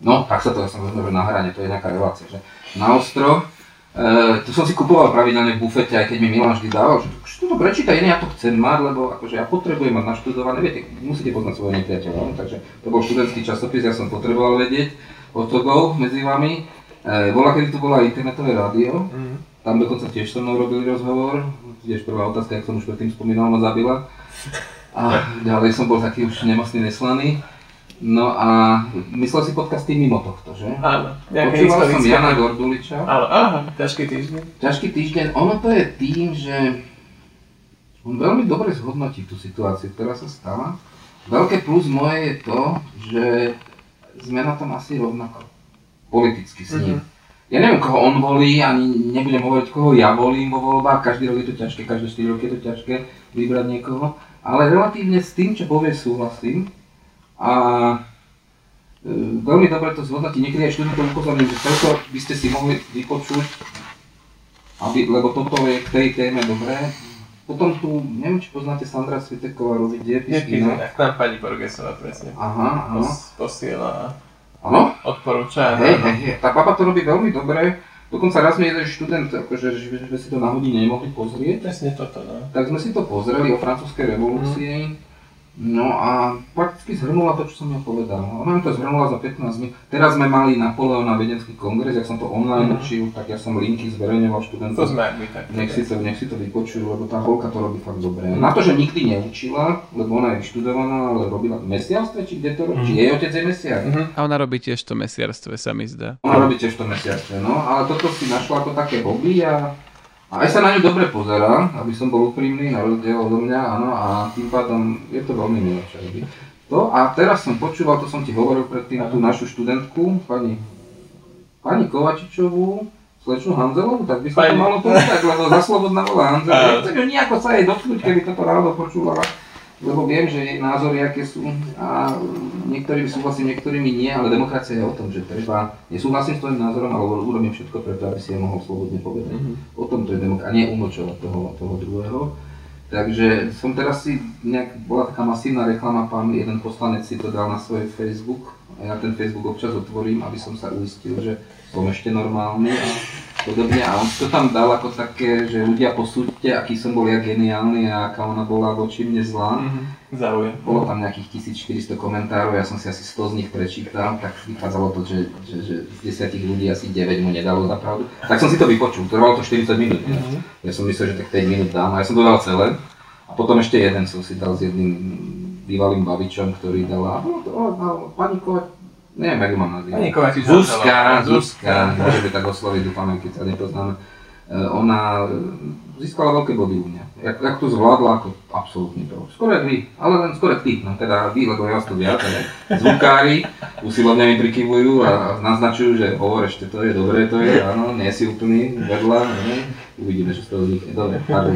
no tak sa to, ja som že na hrane, to je nejaká relácia, že na ostro, e, tu som si kupoval pravidelne v bufete, aj keď mi Milan vždy dával, že to prečítaj, ja to chcem mať, lebo akože ja potrebujem mať naštudované, viete, musíte poznať svojho nepriateľa, no, takže to bol študentský časopis, ja som potreboval vedieť o togov medzi vami. E, bola, kedy tu bola internetové rádio, Mhm. tam dokonca tiež so mnou robili rozhovor, tiež prvá otázka, jak som už predtým spomínal, ma zabila. A ďalej som bol taký už nemocný, neslaný. No a myslel si podcasty mimo tohto, že? Áno, Počúval som. Jana Gorduliča. Áno, aha, ťažký týždeň. Ťažký týždeň, ono to je tým, že on veľmi dobre zhodnotí tú situáciu, ktorá sa stala. Veľké plus moje je to, že sme na tom asi rovnako. Politicky s ním. Mhm. Ja neviem, koho on volí, ani nebudem hovoriť, koho ja volím vo voľbách. Každý rok je to ťažké, každé 4 roky je to ťažké vybrať niekoho. Ale relatívne s tým, čo povie, súhlasím. A veľmi dobre to zhodnotí. Niekedy aj študentov upozorňujem, že toľko by ste si mohli vypočuť, aby, lebo toto je k tej téme dobré. Potom tu, neviem, či poznáte Sandra Sviteková robiť diepis. Nepísne, k nám pani Borgesová presne. Aha, áno. Pos, posiela Áno? odporúča. Hej, hej, hej. Tá baba to robí veľmi dobre. Dokonca raz mi jeden študent, akože, že sme si to na hodine nemohli pozrieť, Presne toto, no. tak sme si to pozreli o francúzskej revolúcii. No a prakticky zhrnula to, čo som ja povedal. Ona mi to zhrnula za 15 minút. Teraz sme mali Napoleona vedenský kongres, ja som to online Mhm. učil, tak ja som linky zverejňoval To študentom. sme ak my tak. Nech si, to, nech si to vypočujú, lebo tá holka to robí fakt dobre. Na to, že nikdy neučila, lebo ona je vyštudovaná, ale robila v mesiarstve, či kde to robí, či Mhm. jej otec je mesiar. Mhm. A ona robí tiež to mesiarstve, sa mi zdá. Ona robí tiež to mesiace, no, ale toto si našla ako také hobby a, a aj sa na ňu dobre pozerá, aby som bol úprimný, na rozdiel odo mňa, áno, a tým pádom je to veľmi milé, robí. To a teraz som počúval, to som ti hovoril predtým, tú našu študentku, pani, pani Kovačičovú, slečnú Hanzelovú, tak by sa to malo povedať, lebo za slobodná bola. Hanzelová. Nechcem ju nejako sa jej dotknúť, keby toto ráno počúvala, lebo viem, že názory aké sú a niektorí súhlasím, niektorými nie, ale demokracia je o tom, že treba, nesúhlasím s tvojim názorom, ale urobím všetko preto, aby si je mohol slobodne povedať. Mhm. O tom to je demokracia, a nie umlčovať toho, toho druhého. Takže som teraz si, nejak, bola taká masívna reklama, pán jeden poslanec si to dal na svoj Facebook a ja ten Facebook občas otvorím, aby som sa uistil, že som ešte normálny a podobne. A on to tam dal ako také, že ľudia posúďte, aký som bol ja geniálny a aká ona bola voči mne zlá. Mhm. Záujem. Bolo tam nejakých 1400 komentárov, ja som si asi 100 z nich prečítal, tak vychádzalo to, že, že, že z 10 ľudí asi 9 mu nedalo za pravdu. Tak som si to vypočul, trvalo to 40 minút. Mhm. Ja som myslel, že tak 5 minút dám a ja som to dal celé. A potom ešte jeden som si dal s jedným bývalým bavičom, ktorý dal a bolo to, o, no, pani Kovač, neviem, ju mám nazývať. Pani Kovačič. Zuzka, Zuzka. Môžeme tak osloviť, dúfame, keď sa nepoznáme. Ona e, získala veľké body u mňa. Jak, jak to zvládla, ako absolútne to. Skoro jak vy, ale len skoro jak ty, no teda vy, lebo ja vás tu viac, ale zvukári usilovne mi prikyvujú a naznačujú, že hovor ešte to je, dobré to je, áno, nie si úplný vedľa, ne? uvidíme, čo z toho vznikne. Dobre, pardon.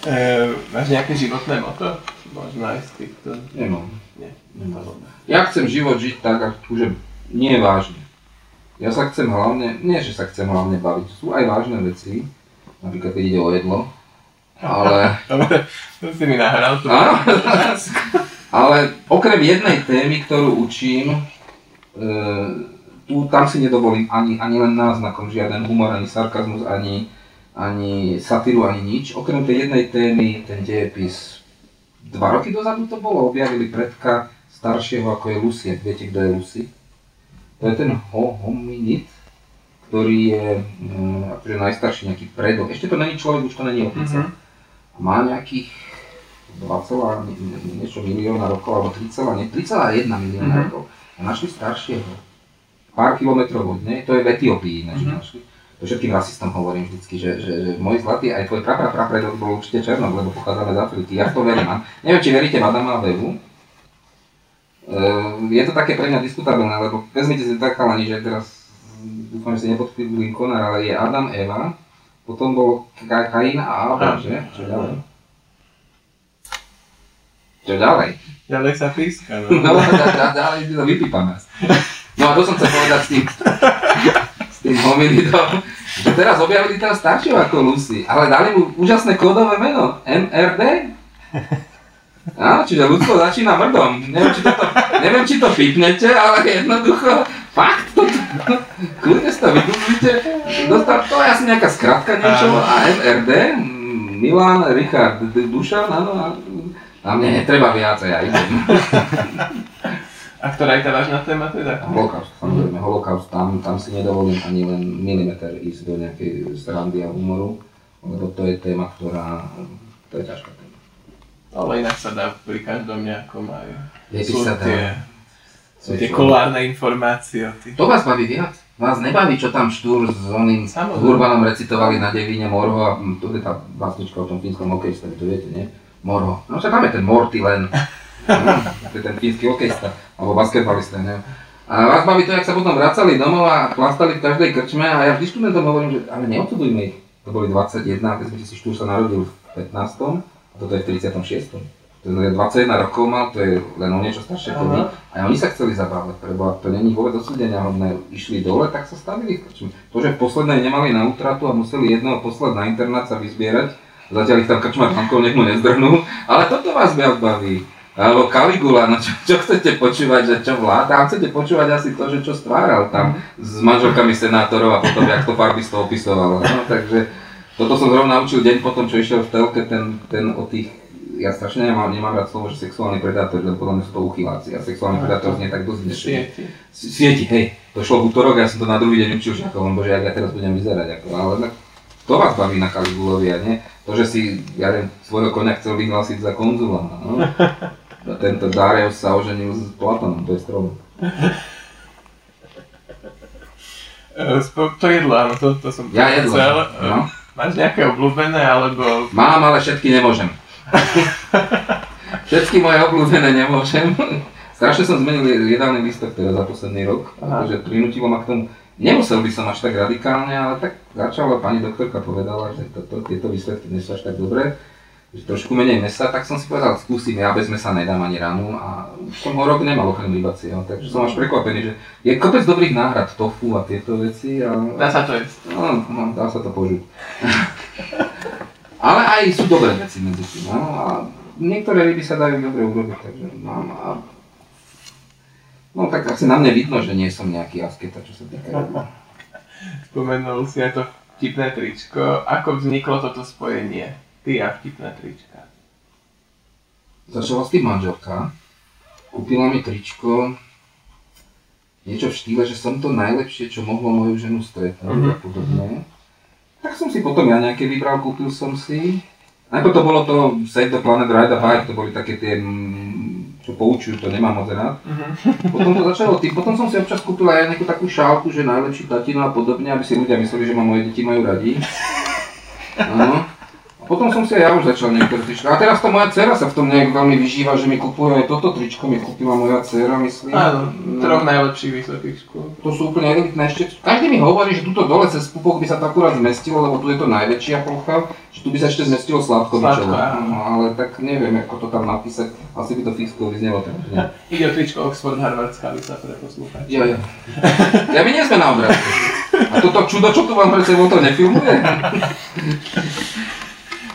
E, máš nejaké životné moto? Možno aj z týchto. Nemám. Nie. Nemám. Ja chcem život žiť tak, akože nie je vážne. Ja sa chcem hlavne, nie že sa chcem hlavne baviť, sú aj vážne veci, napríklad keď ide o jedlo, ale, Dobre, to si mi nahral tu. Áno. ale okrem jednej témy, ktorú učím, e, tu, tam si nedovolím ani, ani len náznakom žiaden humor, ani sarkazmus, ani, ani satíru, ani nič. Okrem tej jednej témy, ten dejepis, dva roky dozadu to bolo, objavili predka staršieho ako je Lucie. Viete, kto je Lucy? To je ten ho- hominid, ktorý je mm, akože najstarší nejaký predok. Ešte to není človek, už to není opica. Mhm. Má nejakých 2, nie, nie, niečo milióna rokov, alebo 3, nie, 3,1 milióna Mhm. rokov. A našli staršieho. Pár kilometrov od nej, to je v Etiópii ináč Mhm. našli. To všetkým rasistom hovorím vždycky, že, že, že môj zlatý, aj tvoj prapra prapredok bol určite černok, lebo pochádzame z Afriky. Ja v to verím. Neviem, či veríte v Adama a Evu. Uh, je to také pre mňa diskutabilné, lebo vezmite si tak chalani, že teraz dúfam, že si nepodpíli konár, ale je Adam, Eva, potom bol Ka- Kain a Abel, že? Čo ďalej? Čo ďalej? Ďalej sa píska, no. No, ďalej si to vypípame. No a to som chcel povedať s tým, s tým hominidom, že teraz objavili tam staršieho ako Lucy, ale dali mu úžasné kódové meno, MRD. Áno, čiže ľudstvo začína mrdom. Neviem, či, toto, neviem, či to pipnete, ale jednoducho, fakt toto, kľudne si to vygooglite. To je asi nejaká skratka niečo Áno. a MRD, mm, Milan, Richard, Dušan, áno, a a mne netreba viac a ja idem. A ktorá je tá vážna téma teda? Holokaust, samozrejme, holokaust, tam, tam si nedovolím ani len milimeter ísť do nejakej srandy a humoru, lebo to je téma, ktorá, to je ťažká. Ale inak sa dá pri každom nejakom aj... Viete, Sú sa dá. tie, sú tie kolárne informácie o tých. To vás baví viac? Vás nebaví, čo tam Štúr s oným Samozrejme. Urbanom recitovali na Devíne Morho a to je tá básnička o tom fínskom hokejista, to viete, nie? Morho. No však tam je ten Morty len. To je ten fínsky hokejista, alebo basketbalista, neviem. A vás baví to, jak sa potom vracali domov a chlastali v každej krčme a ja vždy študentom hovorím, že ale neodsudujme ich. To boli 21, keď si Štúr sa narodil v 15. toto je v 36. to je 21 rokov mal, to je len o niečo staršie ako my. A oni sa chceli zabávať, lebo to není vôbec osúdenia hodné. Išli dole, tak sa stavili. To, že v poslednej nemali na útratu a museli jedného poslať na internát sa vyzbierať, zatiaľ ich tam krčmar tankov nech mu nezdrhnú, ale toto vás baví. Alebo Kaligula, no čo, čo chcete počúvať, že čo vláda? A chcete počúvať asi to, že čo stváral tam s manželkami senátorov a potom, jak to farbisto opisoval. No, takže toto som zrovna naučil deň potom, čo išiel v telke ten, ten o tých ja strašne nemám, nemám rád slovo, že sexuálny predátor, lebo podľa mňa sú to uchyláci a sexuálny predátor znie tak dosť dnešne. Sieti. Sieti, hej, to šlo v útorok ja som to na druhý deň učil, že ako, bože, jak ja teraz budem vyzerať, ako, ale tak to vás baví na Kaligulovi a nie to, že si, ja neviem, svojho konia chcel vyhlásiť za konzula, no. A tento Darius sa oženil s Platonom, to je strom. To jedlo, áno, to, to som Ja jedlo, chcel. No. Máš nejaké obľúbené, alebo... Mám, ale všetky nemôžem. Všetky moje obľúbené nemôžem. Strašne som zmenil jedálny lístok teda za posledný rok, Aha. pretože prinútilo ma k tomu. Nemusel by som až tak radikálne, ale tak začala pani doktorka povedala, že toto, tieto výsledky nie sú až tak dobré, že trošku menej mesa, tak som si povedal, skúsim, ja bez mesa nedám ani ránu a už som ho rok nemal okrem rybacieho, takže som až prekvapený, že je kopec dobrých náhrad tofu a tieto veci a Dá sa to jesť. No, no, dá sa to požiť. Ale aj sú dobré veci medzi tým. No, a niektoré ryby sa dajú dobre urobiť, takže mám a... No tak asi na mne vidno, že nie som nejaký asketa, čo sa týka ryby. Spomenul si aj to vtipné tričko. Ako vzniklo toto spojenie? Ty a vtipné trička. Začala s tým manželka, kúpila mi tričko, niečo v štýle, že som to najlepšie, čo mohlo moju ženu stretnúť Mhm. a podobne. Tak som si potom ja nejaké vybral, kúpil som si. Najprv to bolo to Save the Planet Ride a Bike, to boli také tie, mm, čo poučujú, to nemám moc rád. Potom to začalo tým, potom som si občas kúpil aj nejakú takú šálku, že najlepší tatino a podobne, aby si ľudia mysleli, že ma moje deti majú radi. Áno. Potom som si aj ja už začal niektoré trička. A teraz tá moja dcera sa v tom nejak veľmi vyžíva, že mi kupuje aj toto tričko, mi kúpila moja dcera, myslím. Áno, No. troch najlepších vysokých škôl. To sú úplne elitné ešte. Každý mi hovorí, že tuto dole cez pupok by sa to akurát zmestilo, lebo tu je to najväčšia plocha, že tu by sa ešte zmestilo Slávkovičovo. Sladko, áno. No, ale tak neviem, ako to tam napísať. Asi by to fixko vyznelo tak. Ide o tričko Oxford Harvard Skalica pre poslucháčov. Ja, ja. Ja my nie sme na obrázku. A toto čudo, čo tu mám pred sebou, to nefilmuje?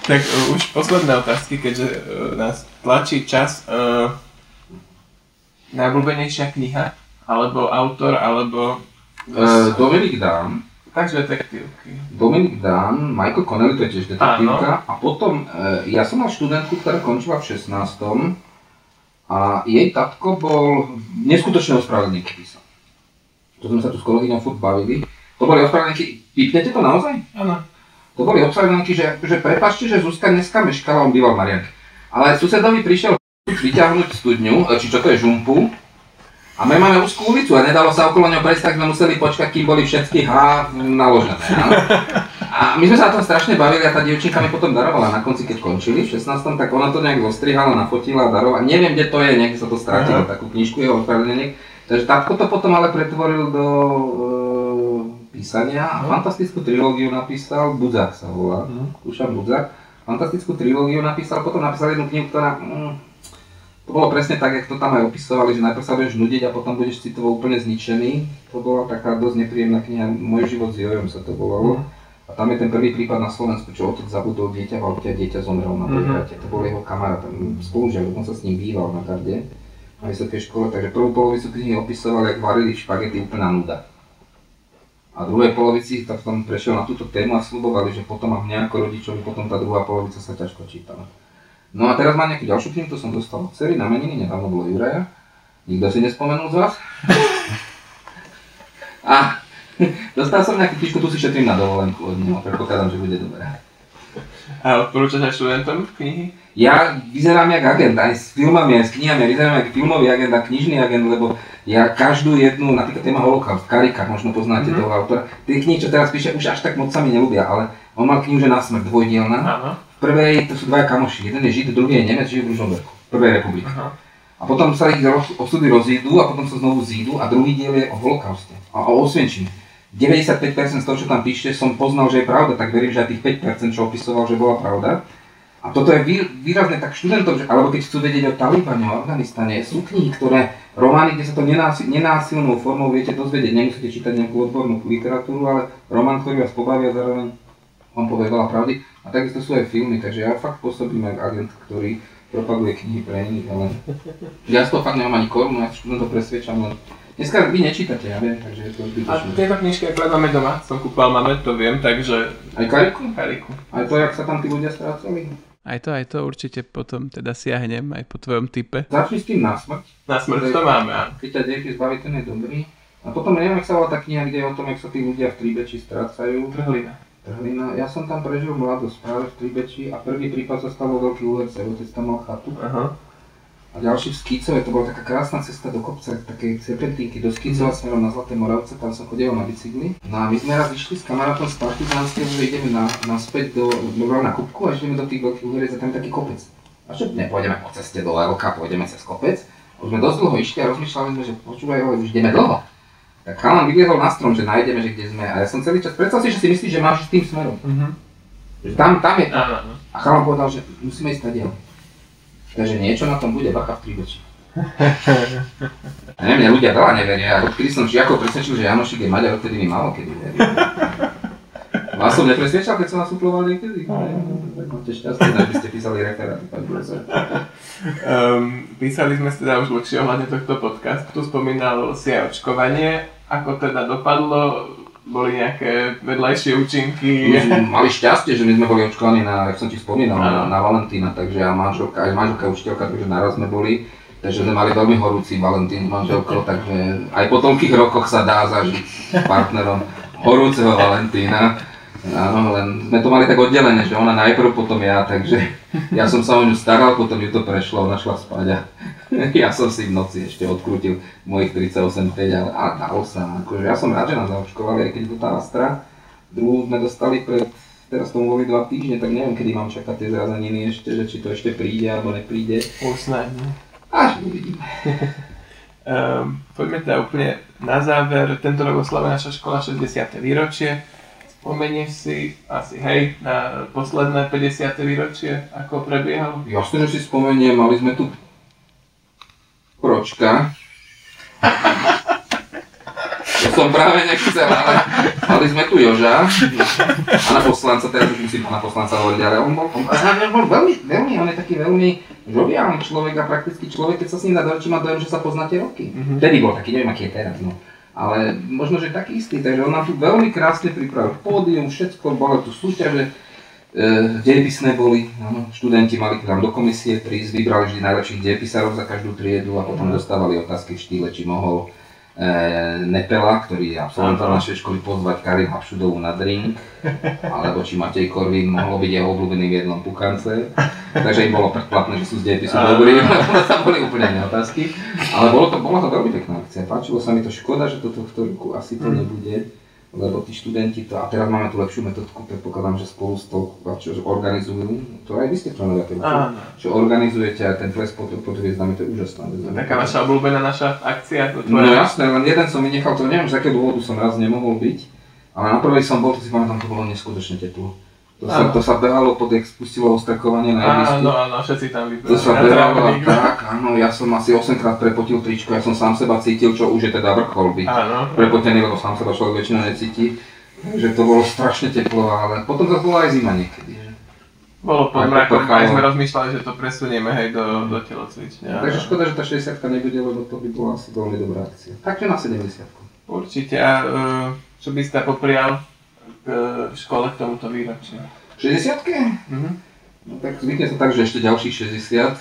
Tak uh, už posledné otázky, keďže uh, nás tlačí čas. Uh, najobľúbenejšia kniha? Alebo autor, alebo... Uh, Dominik Dám, Takže detektívky. Dominik Dám, Michael Connelly, to je tiež detektívka. A potom, uh, ja som mal študentku, ktorá končila v 16. A jej tatko bol neskutočne ospravedlník písal. To sme sa tu s kolegyňou furt bavili. To boli ospravedlníky, pípnete to naozaj? Áno. To boli ospravedlníky, že, že prepačte, že Zuzka dneska meškala, on býval v Marianke. Ale susedovi prišiel vyťahnuť studňu, či čo to je žumpu. A my máme úzkú ulicu a nedalo sa okolo ňou prejsť, tak sme museli počkať, kým boli všetky H naložené. áno. A my sme sa na tom strašne bavili a tá dievčinka mi potom darovala na konci, keď končili v 16. tak ona to nejak zostrihala, nafotila a darovala. Neviem, kde to je, niekde sa to strátilo, takú knižku jeho ospravedlneniek. Takže tatko to potom ale pretvoril do e, písania a No. fantastickú trilógiu napísal, Budzák sa volá. Mhm. Dušan Budzák. Fantastickú trilógiu napísal, potom napísal jednu knihu, ktorá... Mm, to bolo presne tak, jak to tam aj opisovali, že najprv sa budeš nudiť a potom budeš citovo úplne zničený. To bola taká dosť nepríjemná kniha, Môj život s Jojom sa to volalo. A tam je ten prvý prípad na Slovensku, čo otec zabudol dieťa v aute a dieťa zomrelo na Mhm. priehrate. To bol jeho kamarát, spolužiak, on sa s ním býval na garde na vysokej škole, takže prvú polovicu knihy opisoval, jak varili špagety úplná nuda. A druhej polovici tak tam prešiel na túto tému a slubovali, že potom a mňa ako rodičovi potom tá druhá polovica sa ťažko čítala. No a teraz mám nejakú ďalšiu knihu, to som dostal od cery na meniny, nedávno bolo Juraja. Nikto si nespomenul z vás? A dostal som nejakú knižku, tu si šetrím na dovolenku od neho, predpokladám, že bude dobré. A odporúčaš aj študentom knihy? Ja vyzerám jak agent, aj s filmami, aj s knihami, ja vyzerám jak filmový agent a knižný agent, lebo ja každú jednu, napríklad téma holokaust, Karika, možno poznáte Mhm. toho autora, tie knihy, čo teraz píše, už až tak moc sa mi nelúbia, ale on mal knihu, že na smrť dvojdielna. Áno. V prvej, to sú dvaja kamoši, jeden je Žid, druhý je Nemec, žije v Ružomberku, v prvej republike. Aha. A potom sa ich osudy rozídu a potom sa znovu zídu a druhý diel je o holokauste a o Osvienčime. 95% z toho, čo tam píšte, som poznal, že je pravda, tak verím, že aj tých 5%, čo opisoval, že bola pravda. A toto je vý, výrazné tak študentom, že, alebo keď chcú vedieť o Talibane, o Afganistane, sú knihy, ktoré, romány, kde sa to nenásil, nenásilnou formou viete dozvedieť, nemusíte čítať nejakú odbornú literatúru, ale román, ktorý vás pobaví a zároveň vám povie veľa pravdy. A takisto sú aj filmy, takže ja fakt pôsobím ako agent, ktorý propaguje knihy pre iných, ale ja z toho fakt nemám ani korunu, ja študentov presvedčam, len Dneska vy nečítate, ja viem, takže je to A zbytočné. tieto knižky akorát máme doma, som kúpal máme, to viem, takže... Aj Kariku? Kariku. Aj to, jak sa tam tí ľudia strácali? Aj to, aj to určite potom teda siahnem aj po tvojom type. Začni s tým na smrť. Na smrť to máme, áno. Keď ťa dejepis baví, ten je dobrý. A potom neviem, jak sa volá tá kniha, kde je o tom, jak sa tí ľudia v Tribeči strácajú. Trhlina. Trhlina. Ja som tam prežil mladosť práve v Tribeči a prvý prípad sa stal vo Veľký Uherce, otec tam mal chatu. Aha. A ďalší v to bola taká krásna cesta do kopca, také serpentínky do Skicova smerom na Zlaté Moravce, tam som chodil na bicykli. No a my sme raz išli s kamarátom z Partizánskeho, že ideme na, naspäť do, do, na Kupku a ideme do tých veľkých úhoriec a tam je taký kopec. A že nepôjdeme po ceste do Lelka, pôjdeme cez kopec. Už sme dosť dlho išli a rozmýšľali sme, že počúvaj, ale už ideme dlho. Tak chalan vyliezol na strom, že nájdeme, že kde sme. A ja som celý čas, predstav si, že si myslíš, že máš tým smerom. Mhm. Že tam, tam je áno. a chalan povedal, že musíme ísť tady. Takže niečo na tom bude, bacha v Tribeči. A neviem, mne ľudia veľa neveria, odkedy som žiakov presvedčil, že Janošik je Maďar, odtedy mi málo kedy verí. Vás som nepresvedčal, keď som vás uploval niekedy? Tak máte šťastie, že by ste písali pán profesor. Um, písali sme teda už dlhšie ohľadne tohto podcastu, spomínal si aj očkovanie, ako teda dopadlo, boli nejaké vedľajšie účinky. Sme mali šťastie, že my sme boli očkovaní na, jak som ti spomínal, na, na Valentína, takže ja manželka, aj manželka učiteľka, takže naraz sme boli. Takže sme mali veľmi horúci Valentín s manželkou, takže aj po toľkých rokoch sa dá zažiť s partnerom horúceho Valentína. Áno, len sme to mali tak oddelené, že ona najprv, potom ja, takže ja som sa o ňu staral, potom ju to prešlo, ona šla spať a ja som si v noci ešte odkrútil mojich 38,5, ale, ale dalo sa, akože ja som rád, že nás zaočkovali, aj keď to tá Astra. Druhú sme dostali pred, teraz tomu boli dva týždne, tak neviem, kedy mám čakať tie zrazaniny ešte, že či to ešte príde alebo nepríde. Už snáď, ne? Až uvidíme. Um, poďme teda úplne na záver. Tento rok oslavuje naša škola 60. výročie. Spomenieš si asi, hej, na posledné 50. výročie, ako prebiehalo? Jasne, že si spomeniem, mali sme tu pročka. To som práve nechcel, ale mali sme tu Joža, pána poslanca, teraz už musím pána poslanca hovoriť, ale on bol, on, on bol veľmi, veľmi, on je taký veľmi žoviálny človek a prakticky človek, keď sa s ním dá má dojem, že sa poznáte roky. Mhm. Vtedy bol taký, neviem aký je teraz, no. Ale možno, že taký istý, takže on nám tu veľmi krásne pripravil pódium, všetko, bolo tu súťaže, dejepisné boli, áno, študenti mali tam do komisie prísť, vybrali vždy najlepších dejepisárov za každú triedu a potom dostávali otázky v štýle, či mohol e, Nepela, ktorý je absolventom našej školy, pozvať Karin Hapšudovú na drink, alebo či Matej Korvin mohol byť jeho obľúbeným jedlom pukance. Takže im bolo predplatné, že sú z dejepisu dobrí, tam boli úplne iné otázky. Ale bolo to, bola to veľmi pekná akcia, páčilo sa mi to, škoda, že to tohto roku asi to Mm. nebude, lebo tí študenti to, a teraz máme tu lepšiu metodku, predpokladám, že spolu s tou, čo organizujú, to aj vy ste členovia tej že organizujete aj ten ples pod, pod hviezdami, to je úžasná vec. Taká vaša obľúbená naša akcia, to No tvoja. jasné, len jeden som vynechal, to neviem, z akého dôvodu som raz nemohol byť, ale na prvej som bol, to si pamätám, to bolo neskutočne teplo. To sa, to sa behalo pod, jak spustilo ostrakovanie na ihrisku. Áno, áno, všetci tam To sa behalo a tak, áno, ja som asi 8 krát prepotil tričko, ja som sám seba cítil, čo už je teda vrchol byť Áno. prepotený, lebo sám seba človek väčšinou necíti. Takže to bolo strašne teplo, ale potom to bola aj zima niekedy. Bolo pod mrakom, aj sme rozmýšľali, že to presunieme hej do, do telocvične. Takže škoda, že tá 60 nebude, lebo to by bola asi veľmi dobrá akcia. Takže na 70 Určite. A e, čo by ste poprial e, škole k tomuto výročiu? 60 Mhm. No tak zvykne sa tak, že ešte ďalších 60,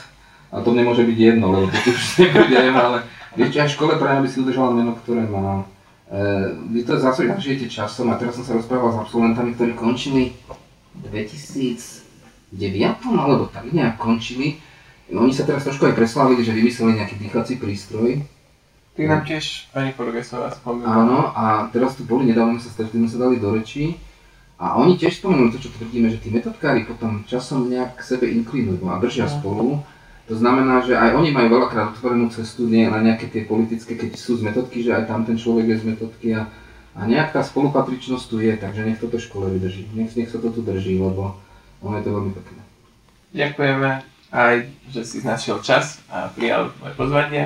a to nemôže byť jedno, lebo to už nebudem, ale viete, aj v škole prajem, aby si udržala meno, ktoré má. E, vy to zase žijete časom a teraz som sa rozprával s absolventami, ktorí končili v 2009 alebo tak nejak končili. Oni sa teraz trošku aj preslávili, že vymysleli nejaký dýchací prístroj. Ty nám tiež pani Porgesová spomínala. Áno, a teraz tu boli, nedávno sa stretli, sme sa dali do rečí. A oni tiež spomenuli to, čo tvrdíme, že tí metodkári potom časom nejak k sebe inklinujú a držia No. spolu. To znamená, že aj oni majú veľakrát otvorenú cestu nie na nejaké tie politické, keď sú z metodky, že aj tam ten človek je z metodky a, a nejak tá spolupatričnosť tu je, takže nech toto škole vydrží. Nech, nech sa to tu drží, lebo ono je to veľmi pekné. Ďakujeme aj, že si našiel čas a prijal moje pozvanie.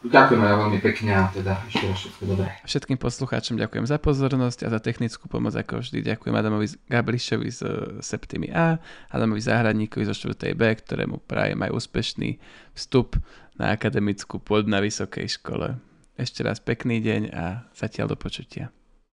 Ďakujem aj veľmi pekne a teda ešte raz všetko dobré. Všetkým poslucháčom ďakujem za pozornosť a za technickú pomoc ako vždy. Ďakujem Adamovi Gabrišovi z Septimy A, Adamovi Záhradníkovi zo 4. B, ktorému prajem aj úspešný vstup na akademickú pôdu na vysokej škole. Ešte raz pekný deň a zatiaľ do počutia.